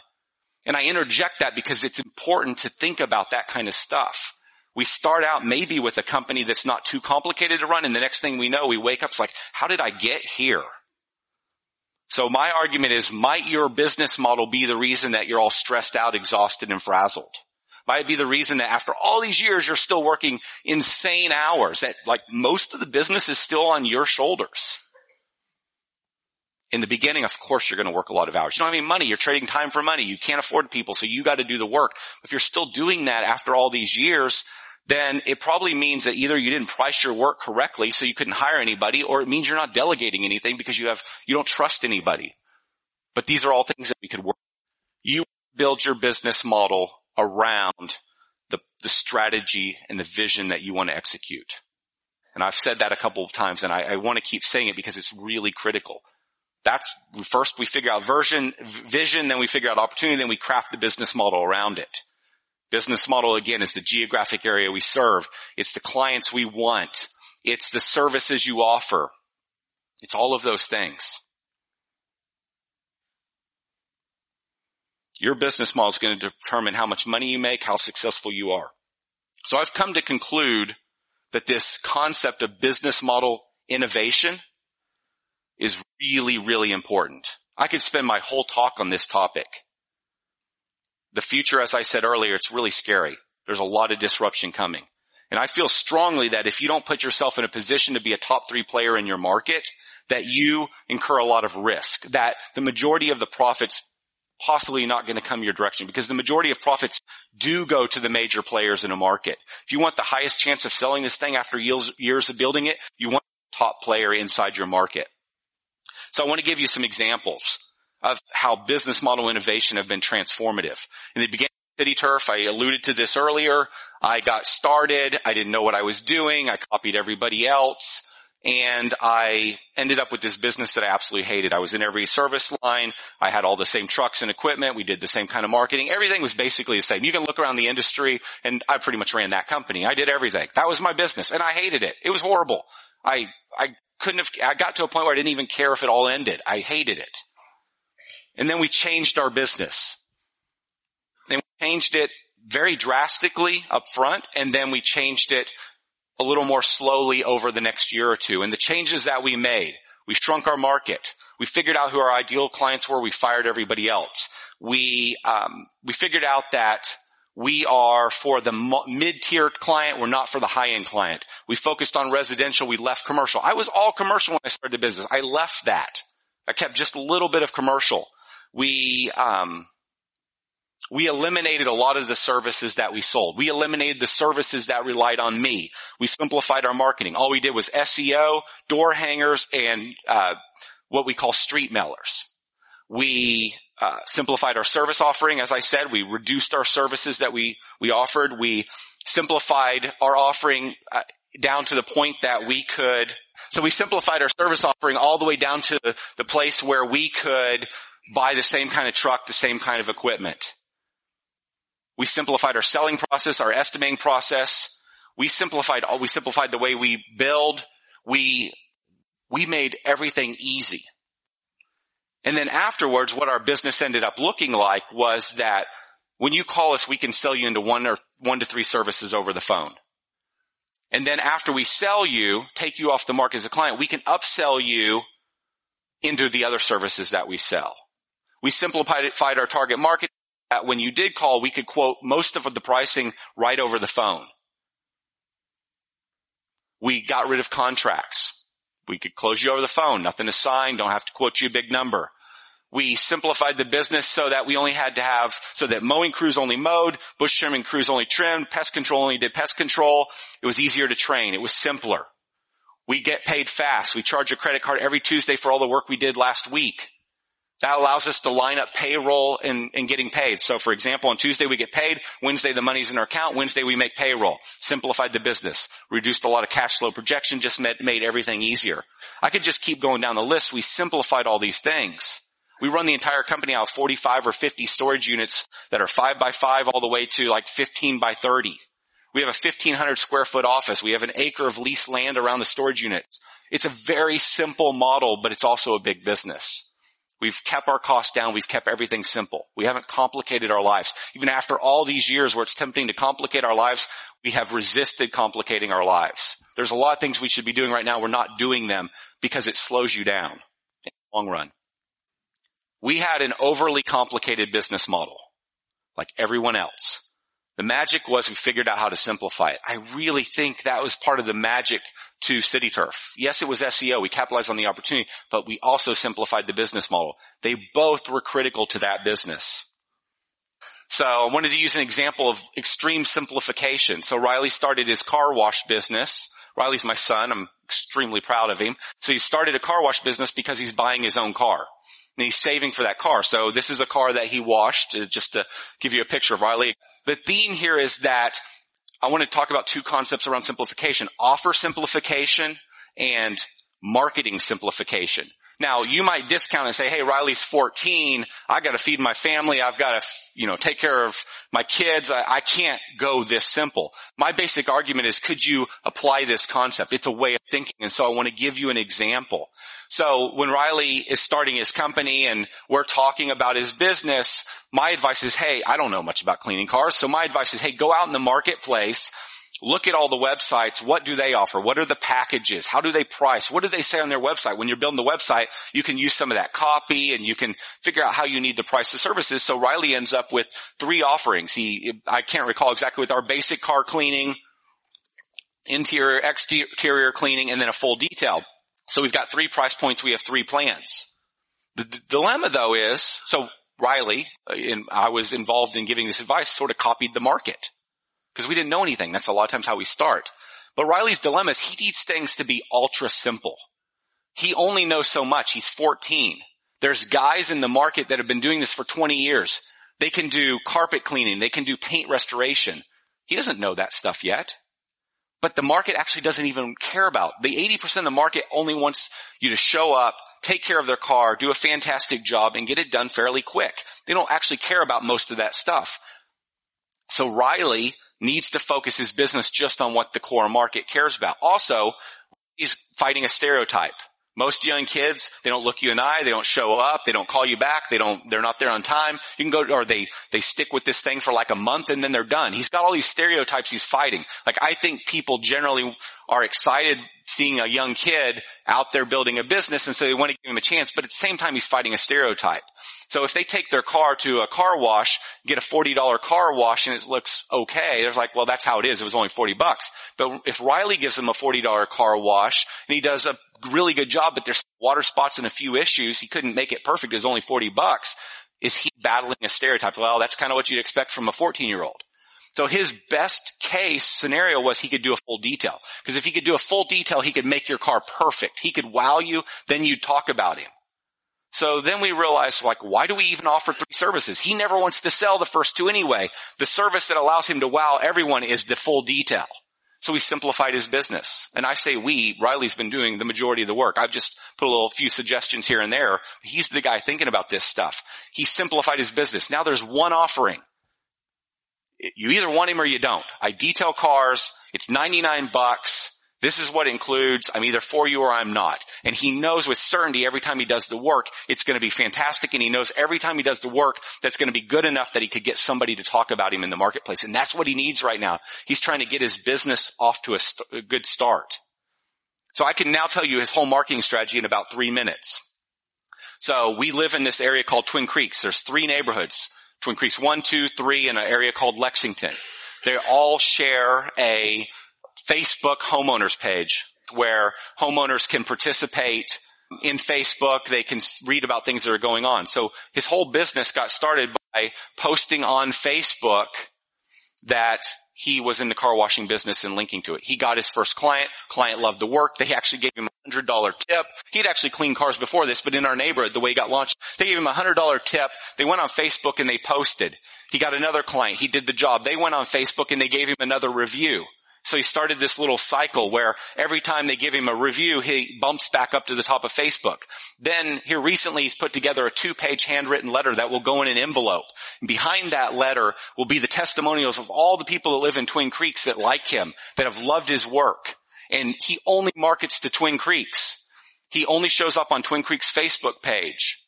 And I interject that because it's important to think about that kind of stuff. We start out maybe with a company that's not too complicated to run and the next thing we know, we wake up, it's like, how did I get here? So my argument is, might your business model be the reason that you're all stressed out, exhausted, and frazzled? Might it be the reason that after all these years, you're still working insane hours that like most of the business is still on your shoulders? In the beginning, of course, you're going to work a lot of hours. You don't have any money. You're trading time for money. You can't afford people. So you got to do the work. If you're still doing that after all these years, then it probably means that either you didn't price your work correctly so you couldn't hire anybody or it means you're not delegating anything because you have, you don't trust anybody. But these are all things that we could work. You build your business model around the, the strategy and the vision that you want to execute. And I've said that a couple of times and I, I want to keep saying it because it's really critical. That's first we figure out version, vision, then we figure out opportunity, then we craft the business model around it. Business model again is the geographic area we serve. It's the clients we want. It's the services you offer. It's all of those things. Your business model is going to determine how much money you make, how successful you are. So I've come to conclude that this concept of business model innovation is really, really important. I could spend my whole talk on this topic. The future, as I said earlier, it's really scary. There's a lot of disruption coming. And I feel strongly that if you don't put yourself in a position to be a top three player in your market, that you incur a lot of risk, that the majority of the profits possibly not going to come your direction because the majority of profits do go to the major players in a market. If you want the highest chance of selling this thing after years, of building it, you want top player inside your market. So I want to give you some examples of how business model innovation have been transformative. In the beginning of CityTurf, I alluded to this earlier. I got started. I didn't know what I was doing. I copied everybody else. And I ended up with this business that I absolutely hated. I was in every service line. I had all the same trucks and equipment. We did the same kind of marketing. Everything was basically the same. You can look around the industry and I pretty much ran that company. I did everything. That was my business and I hated it. It was horrible. I, I couldn't have, I got to a point where I didn't even care if it all ended. I hated it. And then we changed our business. And we changed it very drastically up front and then we changed it a little more slowly over the next year or two. And the changes that we made, we shrunk our market. We figured out who our ideal clients were. We fired everybody else. We, um, we figured out that we are for the mid-tier client. We're not for the high-end client. We focused on residential. We left commercial. I was all commercial when I started the business. I left that. I kept just a little bit of commercial. We, um, we eliminated a lot of the services that we sold. We eliminated the services that relied on me. We simplified our marketing. All we did was SEO, door hangers, and uh, what we call street mailers. We uh, simplified our service offering. As I said, we reduced our services that we we offered. We simplified our offering uh, down to the point that we could. So we simplified our service offering all the way down to the place where we could buy the same kind of truck, the same kind of equipment. We simplified our selling process, our estimating process. We simplified all, we simplified the way we build. We, we made everything easy. And then afterwards, what our business ended up looking like was that when you call us, we can sell you into one or one to three services over the phone. And then after we sell you, take you off the market as a client, we can upsell you into the other services that we sell. We simplified our target market that when you did call, we could quote most of the pricing right over the phone. We got rid of contracts. We could close you over the phone. Nothing to sign. Don't have to quote you a big number. We simplified the business so that we only had to have, so that mowing crews only mowed, bush trimming crews only trimmed, pest control only did pest control. It was easier to train. It was simpler. We get paid fast. We charge a credit card every Tuesday for all the work we did last week. That allows us to line up payroll and, and, getting paid. So for example, on Tuesday we get paid, Wednesday the money's in our account, Wednesday we make payroll. Simplified the business, reduced a lot of cash flow projection, just made, made everything easier. I could just keep going down the list. We simplified all these things. We run the entire company out of 45 or 50 storage units that are 5 by 5 all the way to like 15 by 30. We have a 1500 square foot office. We have an acre of leased land around the storage units. It's a very simple model, but it's also a big business. We've kept our costs down. We've kept everything simple. We haven't complicated our lives. Even after all these years where it's tempting to complicate our lives, we have resisted complicating our lives. There's a lot of things we should be doing right now. We're not doing them because it slows you down in the long run. We had an overly complicated business model like everyone else. The magic was we figured out how to simplify it. I really think that was part of the magic to CityTurf. Yes, it was SEO. We capitalized on the opportunity, but we also simplified the business model. They both were critical to that business. So I wanted to use an example of extreme simplification. So Riley started his car wash business. Riley's my son. I'm extremely proud of him. So he started a car wash business because he's buying his own car. And he's saving for that car. So this is a car that he washed, uh, just to give you a picture of Riley. The theme here is that I want to talk about two concepts around simplification. Offer simplification and marketing simplification. Now, you might discount and say, hey, Riley's 14. I got to feed my family. I've got to, you know, take care of my kids. I, I, can't go this simple. My basic argument is, could you apply this concept? It's a way of thinking. And so I want to give you an example. So when Riley is starting his company and we're talking about his business, my advice is, hey, I don't know much about cleaning cars. So my advice is, hey, go out in the marketplace Look at all the websites. What do they offer? What are the packages? How do they price? What do they say on their website? When you're building the website, you can use some of that copy and you can figure out how you need to price the services. So Riley ends up with three offerings. He, I can't recall exactly with our basic car cleaning, interior, exterior cleaning, and then a full detail. So we've got three price points. We have three plans. The d- dilemma though is, so Riley, uh, in, I was involved in giving this advice, sort of copied the market because we didn't know anything. That's a lot of times how we start. But Riley's dilemma is he needs things to be ultra simple. He only knows so much. He's 14. There's guys in the market that have been doing this for 20 years. They can do carpet cleaning. They can do paint restoration. He doesn't know that stuff yet. But the market actually doesn't even care about. The 80% of the market only wants you to show up, take care of their car, do a fantastic job, and get it done fairly quick. They don't actually care about most of that stuff. So Riley needs to focus his business just on what the core market cares about. Also, he's fighting a stereotype. Most young kids, they don't look you in the eye, they don't show up, they don't call you back, they don't, they're not there on time. You can go, or they, they stick with this thing for like a month and then they're done. He's got all these stereotypes he's fighting. Like I think people generally are excited seeing a young kid out there building a business and so they want to give him a chance, but at the same time he's fighting a stereotype. So if they take their car to a car wash, get a $40 car wash and it looks okay, they're like, well, that's how it is. It was only 40 bucks. But if Riley gives them a $40 car wash and he does a really good job, but there's water spots and a few issues, he couldn't make it perfect. It was only 40 bucks. Is he battling a stereotype? Well, that's kind of what you'd expect from a 14 year old. So his best case scenario was he could do a full detail. Because if he could do a full detail, he could make your car perfect. He could wow you, then you'd talk about him. So then we realized, like, why do we even offer three services? He never wants to sell the first two anyway. The service that allows him to wow everyone is the full detail. So we simplified his business. And I say we, Riley's been doing the majority of the work. I've just put a little few suggestions here and there. He's the guy thinking about this stuff. He simplified his business. Now there's one offering. You either want him or you don't. I detail cars. It's 99 bucks. This is what includes, I'm either for you or I'm not. And he knows with certainty every time he does the work, it's going to be fantastic. And he knows every time he does the work, that's going to be good enough that he could get somebody to talk about him in the marketplace. And that's what he needs right now. He's trying to get his business off to a, st- a good start. So I can now tell you his whole marketing strategy in about three minutes. So we live in this area called Twin Creeks. There's three neighborhoods. Twin Creeks 1, 2, 3, and an area called Lexington. They all share a Facebook homeowners page where homeowners can participate in Facebook. They can read about things that are going on. So his whole business got started by posting on Facebook that he was in the car washing business and linking to it. He got his first client. Client loved the work. They actually gave him a hundred dollar tip. He'd actually cleaned cars before this, but in our neighborhood, the way he got launched, they gave him a hundred dollar tip. They went on Facebook and they posted. He got another client. He did the job. They went on Facebook and they gave him another review. So he started this little cycle where every time they give him a review, he bumps back up to the top of Facebook. Then here recently he's put together a two page handwritten letter that will go in an envelope. And behind that letter will be the testimonials of all the people that live in Twin Creeks that like him, that have loved his work. And he only markets to Twin Creeks. He only shows up on Twin Creeks Facebook page.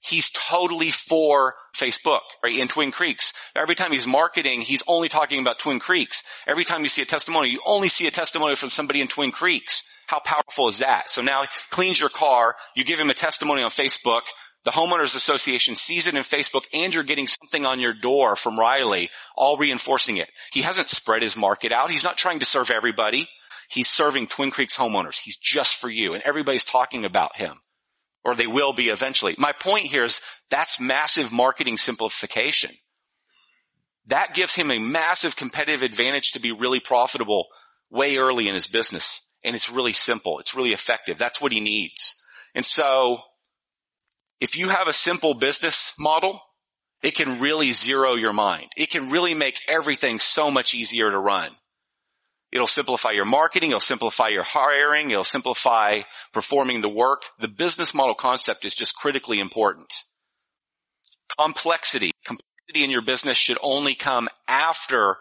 He's totally for Facebook, right? In Twin Creeks. Every time he's marketing, he's only talking about Twin Creeks. Every time you see a testimonial, you only see a testimonial from somebody in Twin Creeks. How powerful is that? So now he cleans your car, you give him a testimony on Facebook, the homeowners association sees it in Facebook and you're getting something on your door from Riley, all reinforcing it. He hasn't spread his market out. He's not trying to serve everybody. He's serving Twin Creeks homeowners. He's just for you and everybody's talking about him or they will be eventually. My point here is that's massive marketing simplification. That gives him a massive competitive advantage to be really profitable way early in his business. And it's really simple. It's really effective. That's what he needs. And so if you have a simple business model, it can really zero your mind. It can really make everything so much easier to run. It'll simplify your marketing. It'll simplify your hiring. It'll simplify performing the work. The business model concept is just critically important. Complexity. Complexity in your business should only come after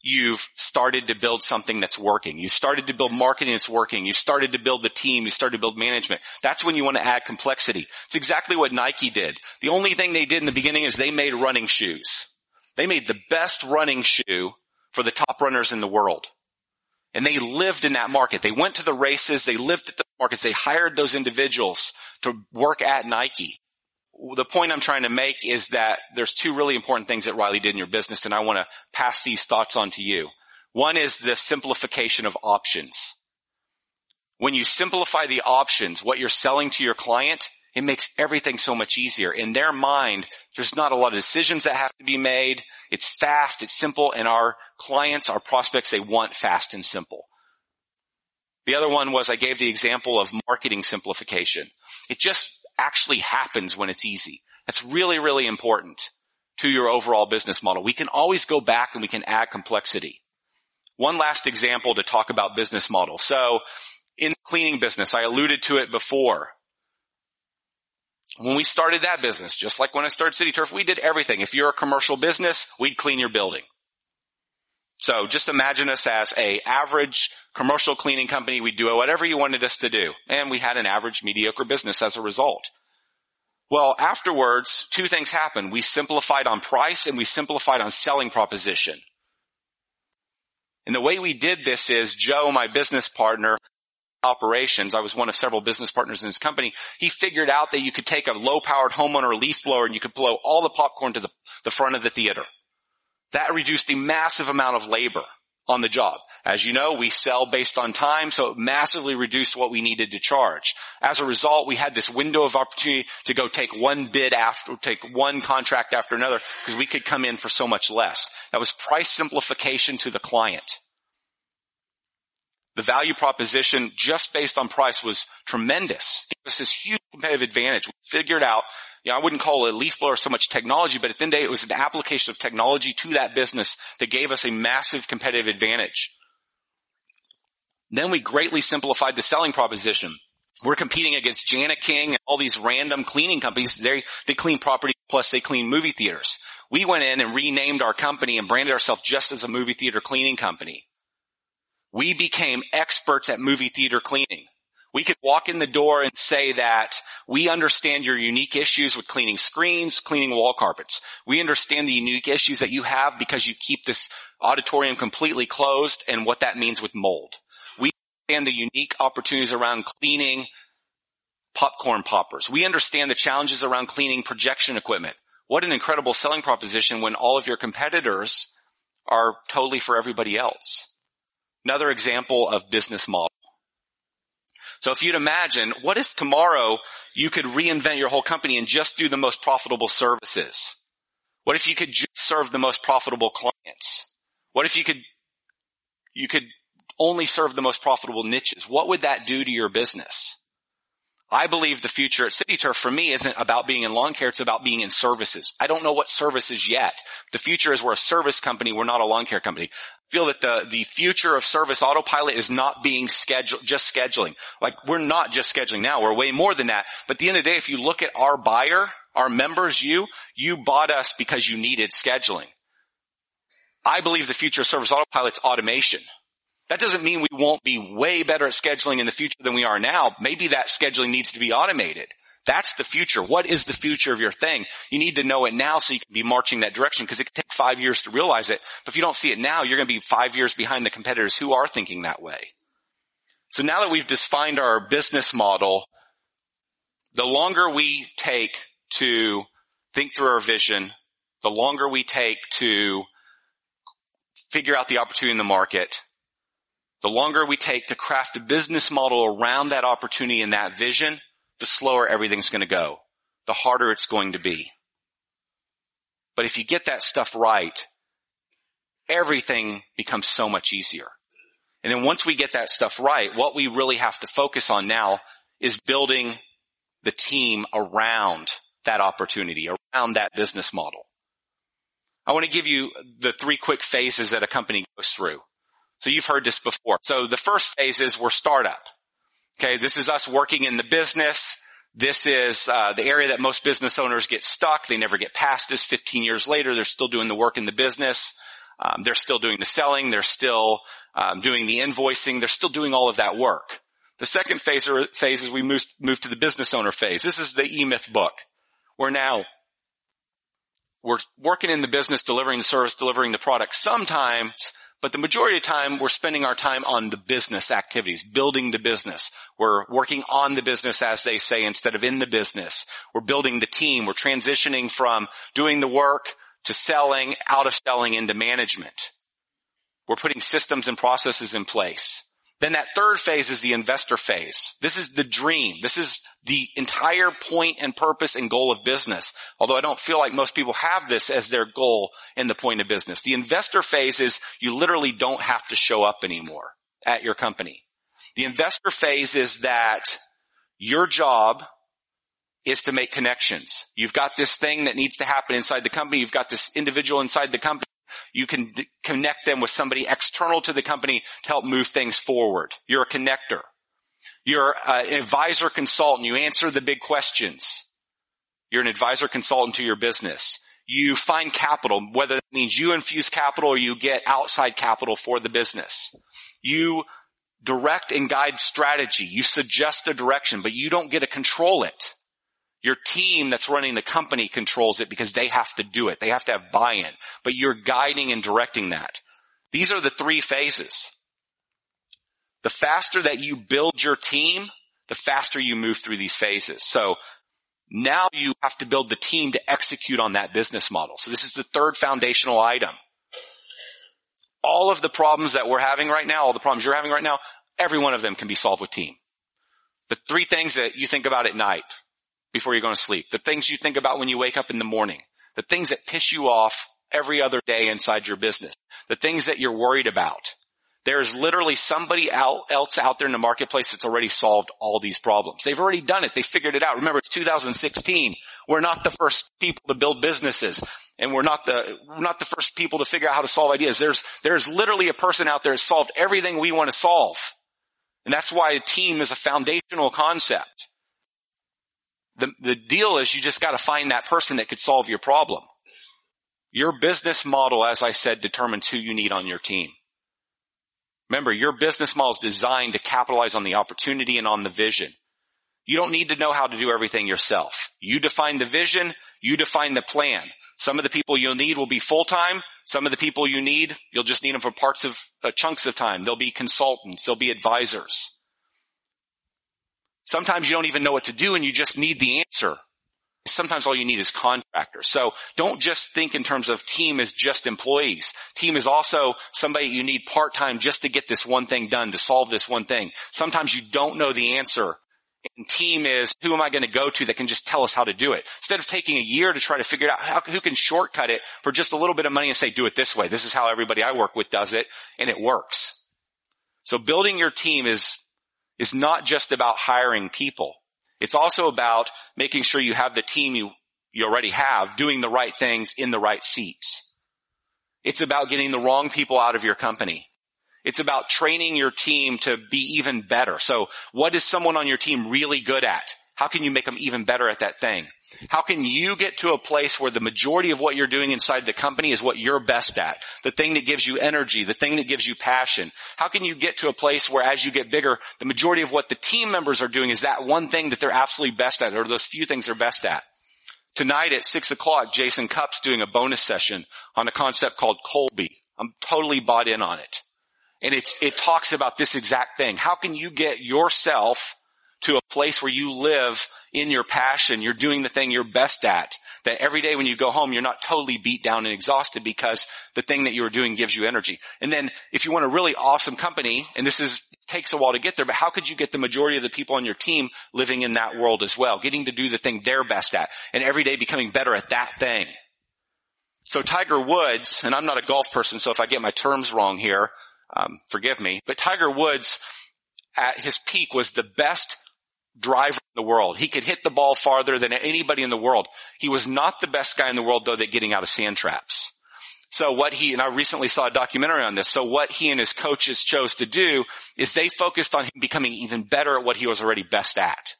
you've started to build something that's working. You've started to build marketing that's working. You started to build the team. You started to build management. That's when you want to add complexity. It's exactly what Nike did. The only thing they did in the beginning is they made running shoes. They made the best running shoe for the top runners in the world. And they lived in that market. They went to the races. They lived at the markets. They hired those individuals to work at Nike. The point I'm trying to make is that there's two really important things that Riley did in your business, and I want to pass these thoughts on to you. One is the simplification of options. When you simplify the options, what you're selling to your client, it makes everything so much easier. In their mind, there's not a lot of decisions that have to be made. It's fast, it's simple, and our clients, our prospects, they want fast and simple. The other one was I gave the example of marketing simplification. It just actually happens when it's easy. That's really, really important to your overall business model. We can always go back and we can add complexity. One last example to talk about business model. So in the cleaning business, I alluded to it before. When we started that business, just like when I started City Turf, we did everything. If you're a commercial business, we'd clean your building. So just imagine us as a average commercial cleaning company. We'd do whatever you wanted us to do. And we had an average mediocre business as a result. Well, afterwards, two things happened. We simplified on price and we simplified on selling proposition. And the way we did this is Joe, my business partner, operations. I was one of several business partners in his company. He figured out that you could take a low powered homeowner leaf blower and you could blow all the popcorn to the, the front of the theater. That reduced a massive amount of labor on the job. As you know, we sell based on time, so it massively reduced what we needed to charge. As a result, we had this window of opportunity to go take one bid after, take one contract after another, because we could come in for so much less. That was price simplification to the client. The value proposition just based on price was tremendous. It was this huge competitive advantage. We figured out, you know, I wouldn't call it a leaf blower so much technology, but at the end of the day, it was an application of technology to that business that gave us a massive competitive advantage. Then we greatly simplified the selling proposition. We're competing against Jani-King and all these random cleaning companies. They, they clean property plus they clean movie theaters. We went in and renamed our company and branded ourselves just as a movie theater cleaning company we became experts at movie theater cleaning. We could walk in the door and say that we understand your unique issues with cleaning screens, cleaning wall carpets. We understand the unique issues that you have because you keep this auditorium completely closed and what that means with mold. We understand the unique opportunities around cleaning popcorn poppers. We understand the challenges around cleaning projection equipment. What an incredible selling proposition when all of your competitors are totally for everybody else. Another example of business model. So if you'd imagine, what if tomorrow you could reinvent your whole company and just do the most profitable services? What if you could just serve the most profitable clients? What if you could, you could only serve the most profitable niches? What would that do to your business? I believe the future at City Turf for me isn't about being in lawn care. It's about being in services. I don't know what services yet. The future is we're a service company. We're not a lawn care company. I feel that the, the future of service autopilot is not being scheduled, just scheduling. Like we're not just scheduling now. We're way more than that. But at the end of the day, if you look at our buyer, our members, you, you bought us because you needed scheduling. I believe the future of service autopilot's automation. That doesn't mean we won't be way better at scheduling in the future than we are now. Maybe that scheduling needs to be automated. That's the future. What is the future of your thing? You need to know it now so you can be marching that direction because it could take five years to realize it. But if you don't see it now, you're going to be five years behind the competitors who are thinking that way. So now that we've defined our business model, the longer we take to think through our vision, the longer we take to figure out the opportunity in the market, the longer we take to craft a business model around that opportunity and that vision, the slower everything's going to go, the harder it's going to be. But if you get that stuff right, everything becomes so much easier. And then once we get that stuff right, what we really have to focus on now is building the team around that opportunity, around that business model. I want to give you the three quick phases that a company goes through. So you've heard this before. So the first phase is we're startup. Okay, this is us working in the business. This is uh, the area that most business owners get stuck. They never get past this. 15 years later, they're still doing the work in the business. Um, they're still doing the selling. They're still um, doing the invoicing. They're still doing all of that work. The second phase, or, phase is we move, move to the business owner phase. This is the E-Myth book. We're now we're working in the business, delivering the service, delivering the product. Sometimes But the majority of time, we're spending our time on the business activities, building the business. We're working on the business, as they say, instead of in the business. We're building the team. We're transitioning from doing the work to selling, out of selling into management. We're putting systems and processes in place. Then that third phase is the investor phase. This is the dream. This is the entire point and purpose and goal of business. Although I don't feel like most people have this as their goal in the point of business. The investor phase is you literally don't have to show up anymore at your company. The investor phase is that your job is to make connections. You've got this thing that needs to happen inside the company. You've got this individual inside the company. You can d- connect them with somebody external to the company to help move things forward. You're a connector. You're uh, an advisor consultant. You answer the big questions. You're an advisor consultant to your business. You find capital, whether that means you infuse capital or you get outside capital for the business. You direct and guide strategy. You suggest a direction, but you don't get to control it. Your team that's running the company controls it because they have to do it. They have to have buy-in, but you're guiding and directing that. These are the three phases. The faster that you build your team, the faster you move through these phases. So now you have to build the team to execute on that business model. So this is the third foundational item. All of the problems that we're having right now, all the problems you're having right now, every one of them can be solved with team. The three things that you think about at night before you're going to sleep, the things you think about when you wake up in the morning, the things that piss you off every other day inside your business, the things that you're worried about, there's literally somebody else out there in the marketplace that's already solved all these problems. They've already done it. They figured it out. Remember, it's 2016. We're not the first people to build businesses and we're not the, we're not the first people to figure out how to solve ideas. There's, there's literally a person out there that's solved everything we want to solve. And that's why a team is a foundational concept. The, the deal is you just got to find that person that could solve your problem. Your business model, as I said, determines who you need on your team. Remember, your business model is designed to capitalize on the opportunity and on the vision. You don't need to know how to do everything yourself. You define the vision, you define the plan. Some of the people you'll need will be full-time. Some of the people you need, you'll just need them for parts of, uh, chunks of time. They'll be consultants. They'll be advisors. Sometimes you don't even know what to do and you just need the answer sometimes all you need is contractors. So don't just think in terms of team as just employees. Team is also somebody you need part-time just to get this one thing done, to solve this one thing. Sometimes you don't know the answer. And team is who am I going to go to that can just tell us how to do it? Instead of taking a year to try to figure out how, who can shortcut it for just a little bit of money and say, do it this way. This is how everybody I work with does it and it works. So building your team is, is not just about hiring people. It's also about making sure you have the team you, you already have doing the right things in the right seats. It's about getting the wrong people out of your company. It's about training your team to be even better. So what is someone on your team really good at? How can you make them even better at that thing? How can you get to a place where the majority of what you're doing inside the company is what you're best at? The thing that gives you energy, the thing that gives you passion. How can you get to a place where as you get bigger, the majority of what the team members are doing is that one thing that they're absolutely best at or those few things they're best at? Tonight at six o'clock, Jason Cupp's doing a bonus session on a concept called Kolbe. I'm totally bought in on it. And it's, it talks about this exact thing. How can you get yourself to a place where you live in your passion. You're doing the thing you're best at. That every day when you go home, you're not totally beat down and exhausted because the thing that you are doing gives you energy. And then if you want a really awesome company, and this is, takes a while to get there, but how could you get the majority of the people on your team living in that world as well? Getting to do the thing they're best at and every day becoming better at that thing. So Tiger Woods, and I'm not a golf person, so if I get my terms wrong here, um, forgive me, but Tiger Woods at his peak was the best driver in the world. He could hit the ball farther than anybody in the world. He was not the best guy in the world though at getting out of sand traps. So what he, and I recently saw a documentary on this, so what he and his coaches chose to do is they focused on him becoming even better at what he was already best at.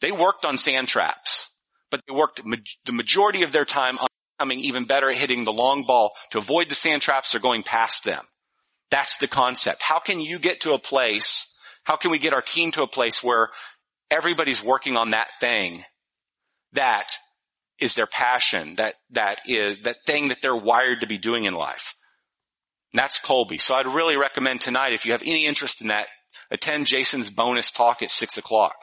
They worked on sand traps, but they worked ma- the majority of their time on becoming even better at hitting the long ball to avoid the sand traps or going past them. That's the concept. How can you get to a place how can we get our team to a place where everybody's working on that thing that is their passion, that, that is, that thing that they're wired to be doing in life. And that's Kolbe. So I'd really recommend tonight, if you have any interest in that, attend Jason's bonus talk at six o'clock.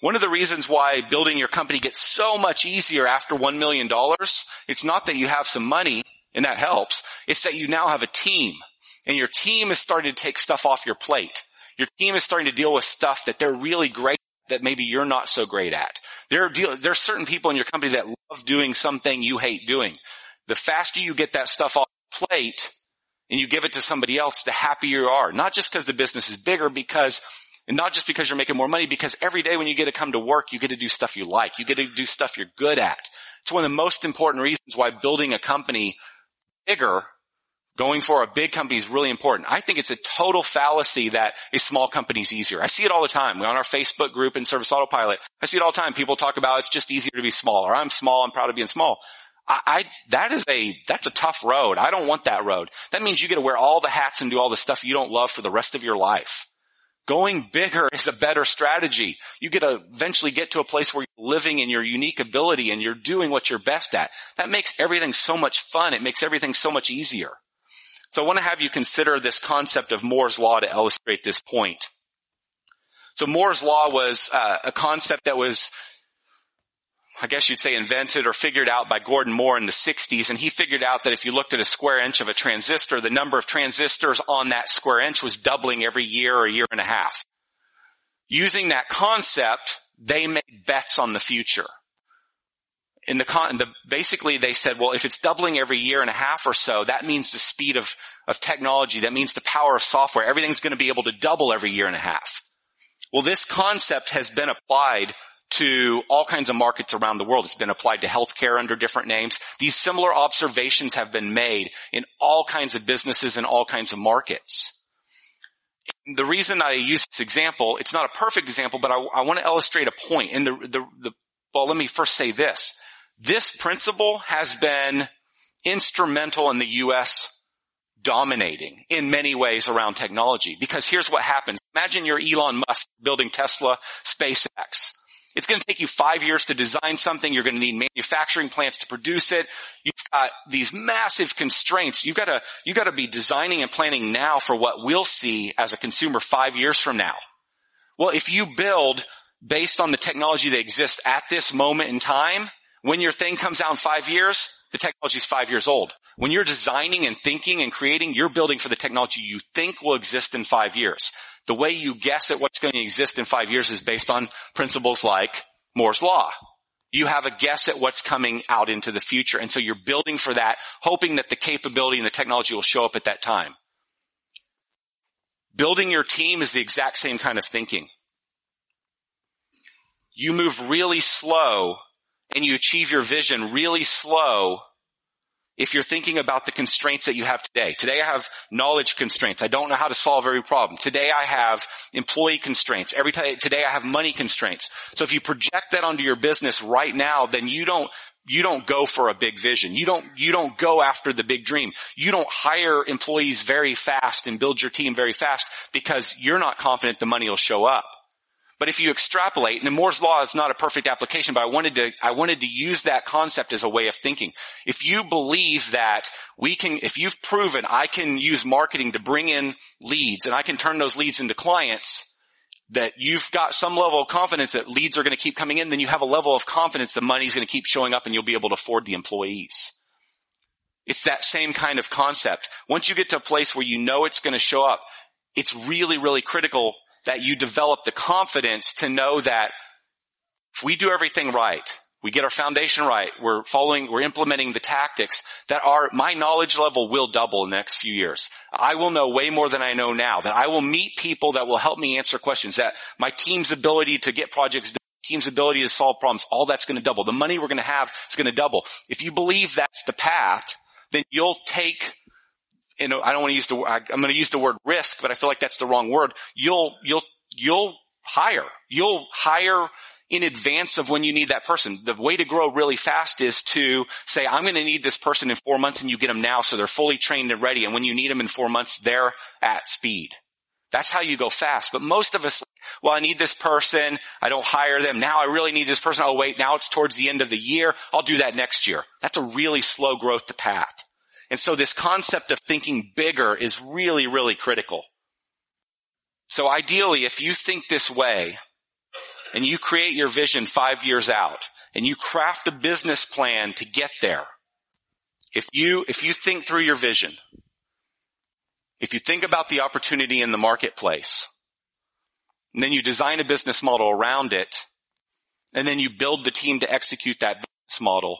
One of the reasons why building your company gets so much easier after $1 million, it's not that you have some money and that helps. It's that you now have a team and your team is starting to take stuff off your plate. Your team is starting to deal with stuff that they're really great that maybe you're not so great at. There are, deal, there are certain people in your company that love doing something you hate doing. The faster you get that stuff off the plate and you give it to somebody else, the happier you are. Not just because the business is bigger, because, and not just because you're making more money, because every day when you get to come to work, you get to do stuff you like. You get to do stuff you're good at. It's one of the most important reasons why building a company bigger Going for a big company is really important. I think it's a total fallacy that a small company is easier. I see it all the time. We're on our Facebook group in Service Autopilot. I see it all the time. People talk about it's just easier to be small or I'm small. I'm proud of being small. I, I, that is a, that's a tough road. I don't want that road. That means you get to wear all the hats and do all the stuff you don't love for the rest of your life. Going bigger is a better strategy. You get to eventually get to a place where you're living in your unique ability and you're doing what you're best at. That makes everything so much fun. It makes everything so much easier. So I want to have you consider this concept of Moore's law to illustrate this point. So Moore's law was uh, a concept that was, I guess you'd say invented or figured out by Gordon Moore in the 60s. And he figured out that if you looked at a square inch of a transistor, the number of transistors on that square inch was doubling every year or year and a half. Using that concept, they made bets on the future in the, con- the, basically they said, well, if it's doubling every year and a half or so, that means the speed of, of technology. That means the power of software. Everything's going to be able to double every year and a half. Well, this concept has been applied to all kinds of markets around the world. It's been applied to healthcare under different names. These similar observations have been made in all kinds of businesses and all kinds of markets. The reason I use this example, it's not a perfect example, but I, I want to illustrate a point. And the, the, the, well, let me first say this. This principle has been instrumental in the U.S. dominating in many ways around technology. Because here's what happens. Imagine you're Elon Musk building Tesla, SpaceX. It's going to take you five years to design something. You're going to need manufacturing plants to produce it. You've got these massive constraints. You've got to, you've got to be designing and planning now for what we'll see as a consumer five years from now. Well, if you build based on the technology that exists at this moment in time, when your thing comes out in five years, the technology is five years old. When you're designing and thinking and creating, you're building for the technology you think will exist in five years. The way you guess at what's going to exist in five years is based on principles like Moore's law. You have a guess at what's coming out into the future. And so you're building for that, hoping that the capability and the technology will show up at that time. Building your team is the exact same kind of thinking. You move really slow and you achieve your vision really slow if you're thinking about the constraints that you have today. Today I have knowledge constraints. I don't know how to solve every problem. Today I have employee constraints. Every t- today I have money constraints. So if you project that onto your business right now, then you don't you don't go for a big vision. You don't, you don't go after the big dream. You don't hire employees very fast and build your team very fast because you're not confident the money will show up. But if you extrapolate, and Moore's law is not a perfect application, but I wanted to, I wanted to use that concept as a way of thinking. If you believe that we can, if you've proven I can use marketing to bring in leads and I can turn those leads into clients, that you've got some level of confidence that leads are going to keep coming in, then you have a level of confidence that money's going to keep showing up and you'll be able to afford the employees. It's that same kind of concept. Once you get to a place where you know it's going to show up, it's really, really critical that you develop the confidence to know that if we do everything right, we get our foundation right, we're following, we're implementing the tactics that are, my knowledge level will double in the next few years. I will know way more than I know now, that I will meet people that will help me answer questions, that my team's ability to get projects done, team's ability to solve problems, all that's going to double. The money we're going to have is going to double. If you believe that's the path, then you'll take you know, I don't want to use the, I, I'm going to use the word risk, but I feel like that's the wrong word. You'll, you'll, you'll hire. You'll hire in advance of when you need that person. The way to grow really fast is to say, I'm going to need this person in four months and you get them now so they're fully trained and ready. And when you need them in four months, they're at speed. That's how you go fast. But most of us, well, I need this person. I don't hire them. Now I really need this person. Oh, wait, now it's towards the end of the year. I'll do that next year. That's a really slow growth to path. And so this concept of thinking bigger is really, really critical. So ideally, if you think this way and you create your vision five years out and you craft a business plan to get there, if you, if you think through your vision, if you think about the opportunity in the marketplace, and then you design a business model around it, and then you build the team to execute that business model,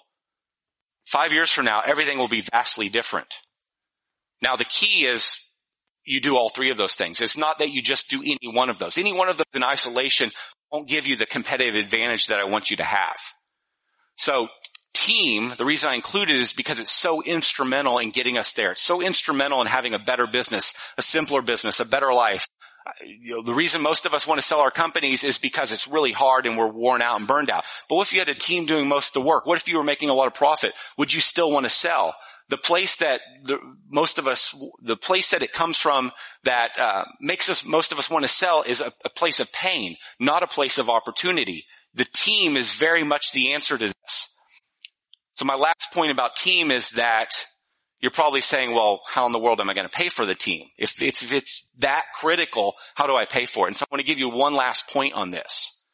five years from now, everything will be vastly different. Now the key is you do all three of those things. It's not that you just do any one of those. Any one of those in isolation won't give you the competitive advantage that I want you to have. So team, the reason I include it is because it's so instrumental in getting us there. It's so instrumental in having a better business, a simpler business, a better life. You know, the reason most of us want to sell our companies is because it's really hard and we're worn out and burned out. But what if you had a team doing most of the work? What if you were making a lot of profit? Would you still want to sell? The place that the, most of us, the place that it comes from that uh, makes us, most of us want to sell is a, a place of pain, not a place of opportunity. The team is very much the answer to this. So my last point about team is that you're probably saying, well, how in the world am I going to pay for the team? If it's, if it's that critical, how do I pay for it? And so I want to give you one last point on this.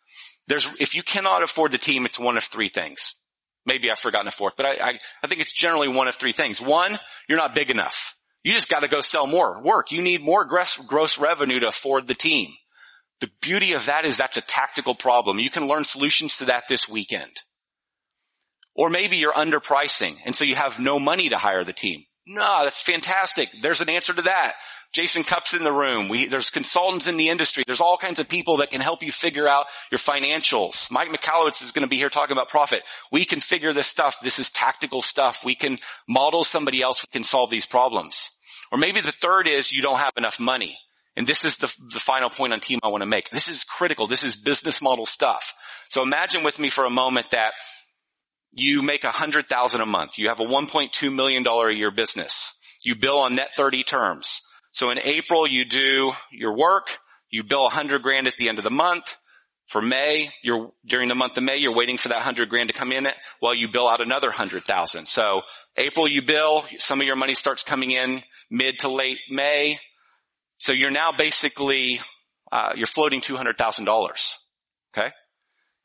There's, if you cannot afford the team, it's one of three things. Maybe I've forgotten a fourth, but I, I, I think it's generally one of three things. One, you're not big enough. You just got to go sell more work. You need more gross, gross revenue to afford the team. The beauty of that is that's a tactical problem. You can learn solutions to that this weekend. Or maybe you're underpricing and so you have no money to hire the team. No, that's fantastic. There's an answer to that. Jason Cupp's in the room. We, there's consultants in the industry. There's all kinds of people that can help you figure out your financials. Mike Michalowicz is going to be here talking about profit. We can figure this stuff. This is tactical stuff. We can model somebody else who can solve these problems. Or maybe the third is you don't have enough money. And this is the, the final point on team I want to make. This is critical. This is business model stuff. So imagine with me for a moment that you make a hundred thousand a month. You have a $1.2 million a year business. You bill on net 30 terms. So in April, you do your work. You bill a hundred grand at the end of the month. For May, you're, during the month of May, you're waiting for that hundred grand to come in while you bill out another hundred thousand. So April you bill, some of your money starts coming in mid to late May. So you're now basically, uh, you're floating $200,000. Okay?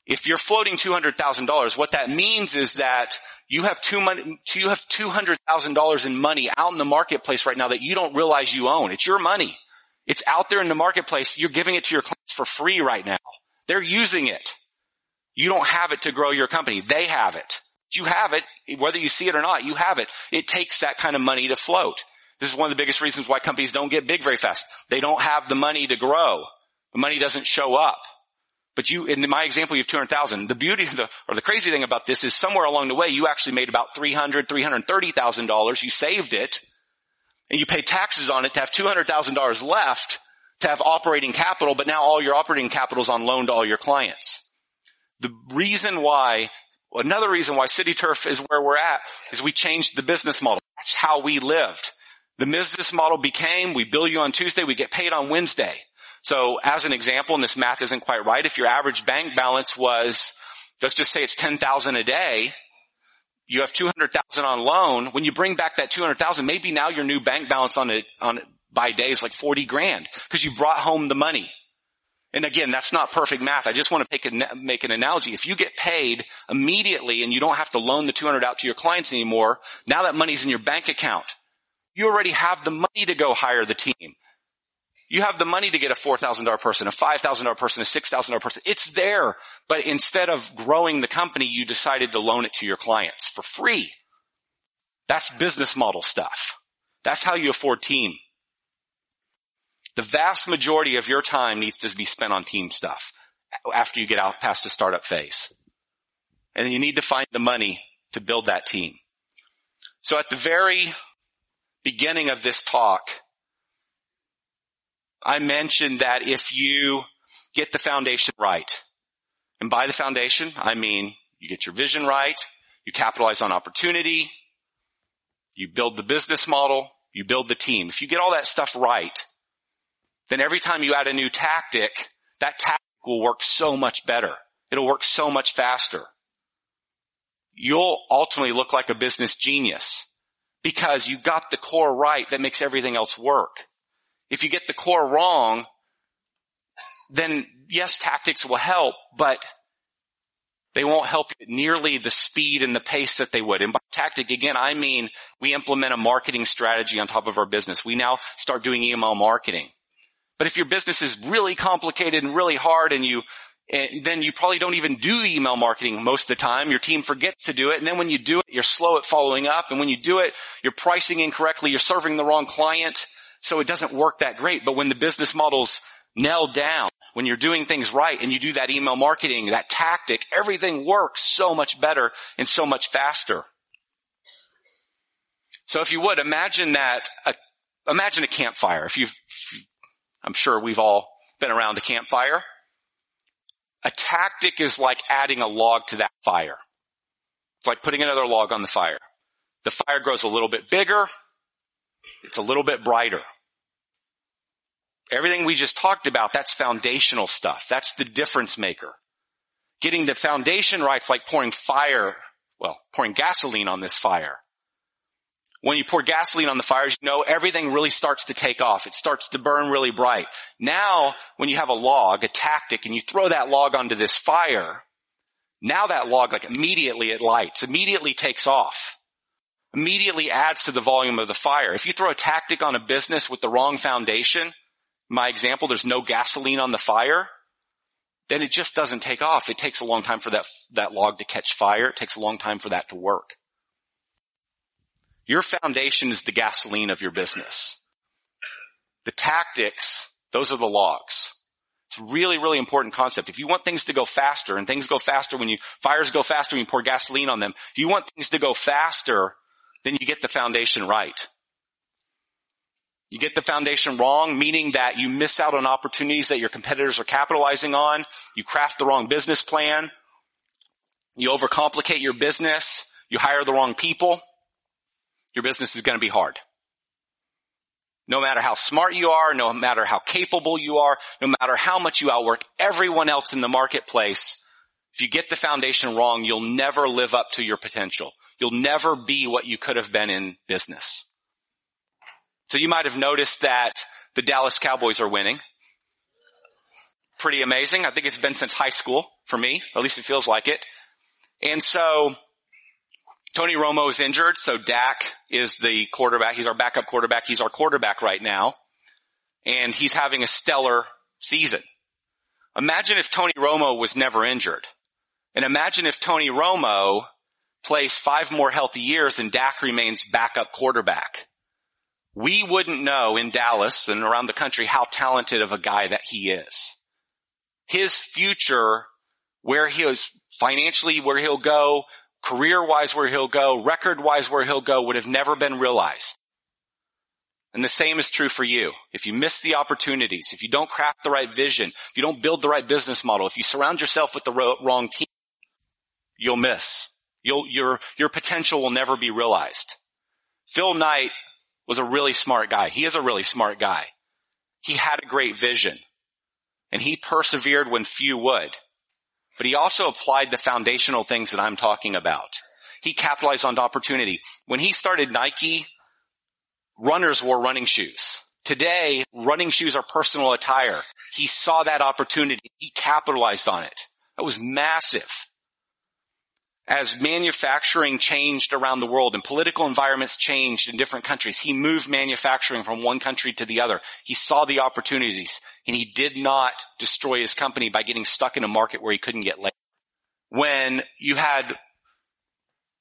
If you're floating $200,000, what that means is that you have money, you have $200,000 in money out in the marketplace right now that you don't realize you own. It's your money. It's out there in the marketplace. You're giving it to your clients for free right now. They're using it. You don't have it to grow your company. They have it. You have it, whether you see it or not, you have it. It takes that kind of money to float. This is one of the biggest reasons why companies don't get big very fast. They don't have the money to grow. The money doesn't show up. But you, in my example, you have 200,000. The beauty the, or the crazy thing about this is somewhere along the way, you actually made about 300, $330,000. You saved it and you pay taxes on it to have $200,000 left to have operating capital, but now all your operating capital is on loan to all your clients. The reason why, another reason why CityTurf is where we're at is we changed the business model. That's how we lived. The business model became, we bill you on Tuesday, we get paid on Wednesday. So as an example, and this math isn't quite right, if your average bank balance was, let's just say it's 10,000 a day, you have 200,000 on loan. When you bring back that 200,000, maybe now your new bank balance on it, on it by day is like 40 grand because you brought home the money. And again, that's not perfect math. I just want to make, make an analogy. If you get paid immediately and you don't have to loan the 200 out to your clients anymore, now that money's in your bank account. You already have the money to go hire the team. You have the money to get a $4,000 person, a $5,000 person, a $6,000 person. It's there. But instead of growing the company, you decided to loan it to your clients for free. That's business model stuff. That's how you afford team. The vast majority of your time needs to be spent on team stuff after you get out past the startup phase. And you need to find the money to build that team. So at the very beginning of this talk, I mentioned that if you get the foundation right, and by the foundation, I mean you get your vision right, you capitalize on opportunity, you build the business model, you build the team. If you get all that stuff right, then every time you add a new tactic, that tactic will work so much better. It'll work so much faster. You'll ultimately look like a business genius because you've got the core right that makes everything else work. If you get the core wrong, then yes, tactics will help, but they won't help nearly the speed and the pace that they would. And by tactic, again, I mean we implement a marketing strategy on top of our business. We now start doing email marketing. But if your business is really complicated and really hard and you, and then you probably don't even do email marketing most of the time. Your team forgets to do it. And then when you do it, you're slow at following up. And when you do it, you're pricing incorrectly. You're serving the wrong client. So it doesn't work that great. But when the business model's nailed down, when you're doing things right and you do that email marketing, that tactic, everything works so much better and so much faster. So if you would imagine that, imagine a campfire. If you've, I'm sure we've all been around a campfire. A tactic is like adding a log to that fire. It's like putting another log on the fire. The fire grows a little bit bigger. It's a little bit brighter. Everything we just talked about, that's foundational stuff. That's the difference maker. Getting the foundation right is like pouring fire, well, pouring gasoline on this fire. When you pour gasoline on the fire, you know everything really starts to take off. It starts to burn really bright. Now, when you have a log, a tactic, and you throw that log onto this fire, now that log, like immediately it lights, immediately takes off, immediately adds to the volume of the fire. If you throw a tactic on a business with the wrong foundation, my example, there's no gasoline on the fire, then it just doesn't take off. It takes a long time for that, that log to catch fire. It takes a long time for that to work. Your foundation is the gasoline of your business. The tactics, those are the logs. It's a really, really important concept. If you want things to go faster, and things go faster when you, fires go faster when you pour gasoline on them, if you want things to go faster, then you get the foundation right. You get the foundation wrong, meaning that you miss out on opportunities that your competitors are capitalizing on. You craft the wrong business plan. You overcomplicate your business. You hire the wrong people your business is going to be hard. No matter how smart you are, no matter how capable you are, no matter how much you outwork everyone else in the marketplace, if you get the foundation wrong, you'll never live up to your potential. You'll never be what you could have been in business. So you might have noticed that the Dallas Cowboys are winning. Pretty amazing. I think it's been since high school for me, at least it feels like it. And so Tony Romo is injured, so Dak is the quarterback. He's our backup quarterback. He's our quarterback right now. And he's having a stellar season. Imagine if Tony Romo was never injured. And imagine if Tony Romo plays five more healthy years and Dak remains backup quarterback. We wouldn't know in Dallas and around the country how talented of a guy that he is. His future, where he is financially, where he'll go, career wise where he'll go, record wise where he'll go would have never been realized. And the same is true for you. If you miss the opportunities, if you don't craft the right vision, if you don't build the right business model, if you surround yourself with the wrong team, you'll miss. You'll, your, your potential will never be realized. Phil Knight was a really smart guy. He is a really smart guy. He had a great vision and he persevered when few would. But he also applied the foundational things that I'm talking about. He capitalized on opportunity. When he started Nike, runners wore running shoes. Today, running shoes are personal attire. He saw that opportunity. He capitalized on it. That was massive. As manufacturing changed around the world and political environments changed in different countries, he moved manufacturing from one country to the other. He saw the opportunities and he did not destroy his company by getting stuck in a market where he couldn't get labor. When you had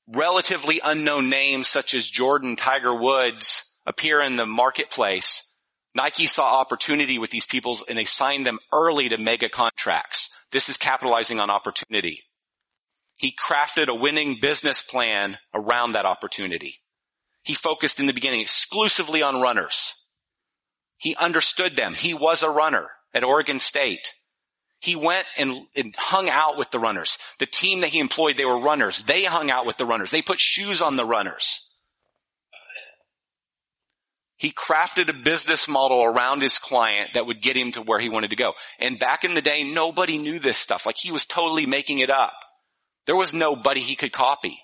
relatively unknown names such as Jordan, Tiger Woods appear in the marketplace, Nike saw opportunity with these people and they signed them early to mega contracts. This is capitalizing on opportunity. He crafted a winning business plan around that opportunity. He focused in the beginning exclusively on runners. He understood them. He was a runner at Oregon State. He went and, and, hung out with the runners. The team that he employed, they were runners. They hung out with the runners. They put shoes on the runners. He crafted a business model around his client that would get him to where he wanted to go. And back in the day, nobody knew this stuff. Like he was totally making it up. There was nobody he could copy.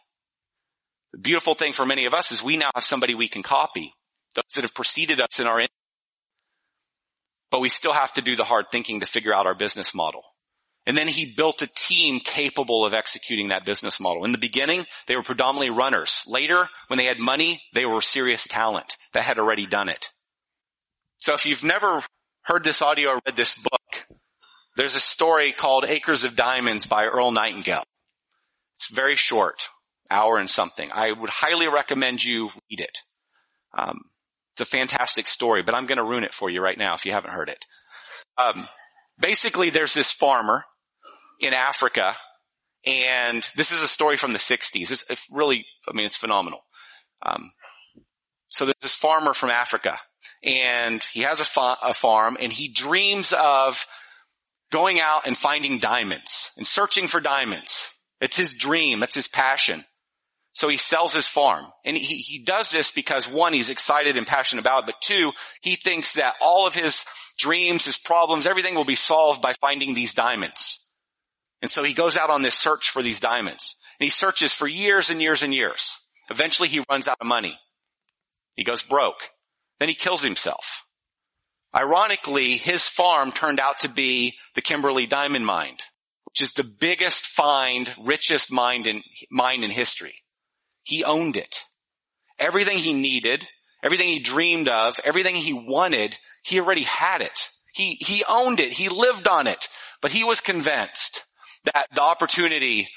The beautiful thing for many of us is we now have somebody we can copy. Those that have preceded us in our, industry. but we still have to do the hard thinking to figure out our business model. And then he built a team capable of executing that business model. In the beginning, they were predominantly runners. Later, when they had money, they were serious talent that had already done it. So if you've never heard this audio or read this book, there's a story called Acres of Diamonds by Earl Nightingale. It's very short, hour and something. I would highly recommend you read it. Um, it's a fantastic story, but I'm going to ruin it for you right now if you haven't heard it. Um, basically, there's this farmer in Africa. And this is a story from the 60s. It's, it's really, I mean, it's phenomenal. Um, so there's this farmer from Africa and he has a, fa- a farm and he dreams of going out and finding diamonds and searching for diamonds. It's his dream. That's his passion. So he sells his farm and he, he does this because one, he's excited and passionate about it, but two, he thinks that all of his dreams, his problems, everything will be solved by finding these diamonds. And so he goes out on this search for these diamonds. And he searches for years and years and years. Eventually he runs out of money. He goes broke. Then he kills himself. Ironically, his farm turned out to be the Kimberley Diamond Mine, which is the biggest find, richest mine in, mine in history. He owned it. Everything he needed, everything he dreamed of, everything he wanted, he already had it. He, he owned it. He lived on it. But he was convinced that the opportunity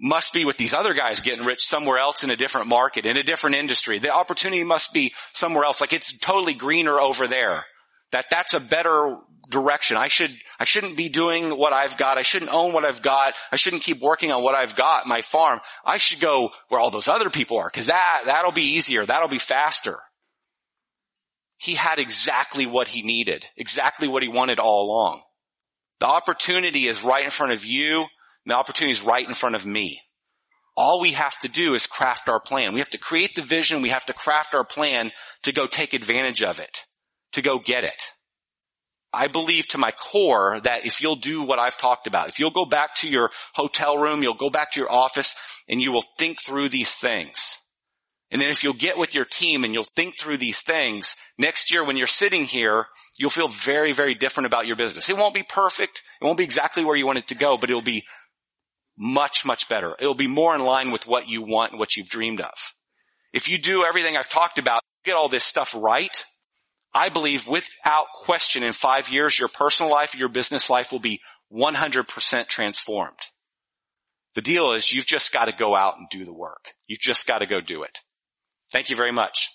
must be with these other guys getting rich somewhere else in a different market, in a different industry. The opportunity must be somewhere else. Like it's totally greener over there. That that's a better direction. I should, I shouldn't be doing what I've got. I shouldn't own what I've got. I shouldn't keep working on what I've got, my farm. I should go where all those other people are, cause that, that'll be easier. That'll be faster. He had exactly what he needed, exactly what he wanted all along. The opportunity is right in front of you. The opportunity is right in front of me. All we have to do is craft our plan. We have to create the vision. We have to craft our plan to go take advantage of it, to go get it. I believe to my core that if you'll do what I've talked about, if you'll go back to your hotel room, you'll go back to your office and you will think through these things. And then if you'll get with your team and you'll think through these things, next year when you're sitting here, you'll feel very, very different about your business. It won't be perfect. It won't be exactly where you want it to go, but it'll be much, much better. It'll be more in line with what you want and what you've dreamed of. If you do everything I've talked about, get all this stuff right, I believe without question in five years, your personal life, your business life will be 100% transformed. The deal is you've just got to go out and do the work. You've just got to go do it. Thank you very much.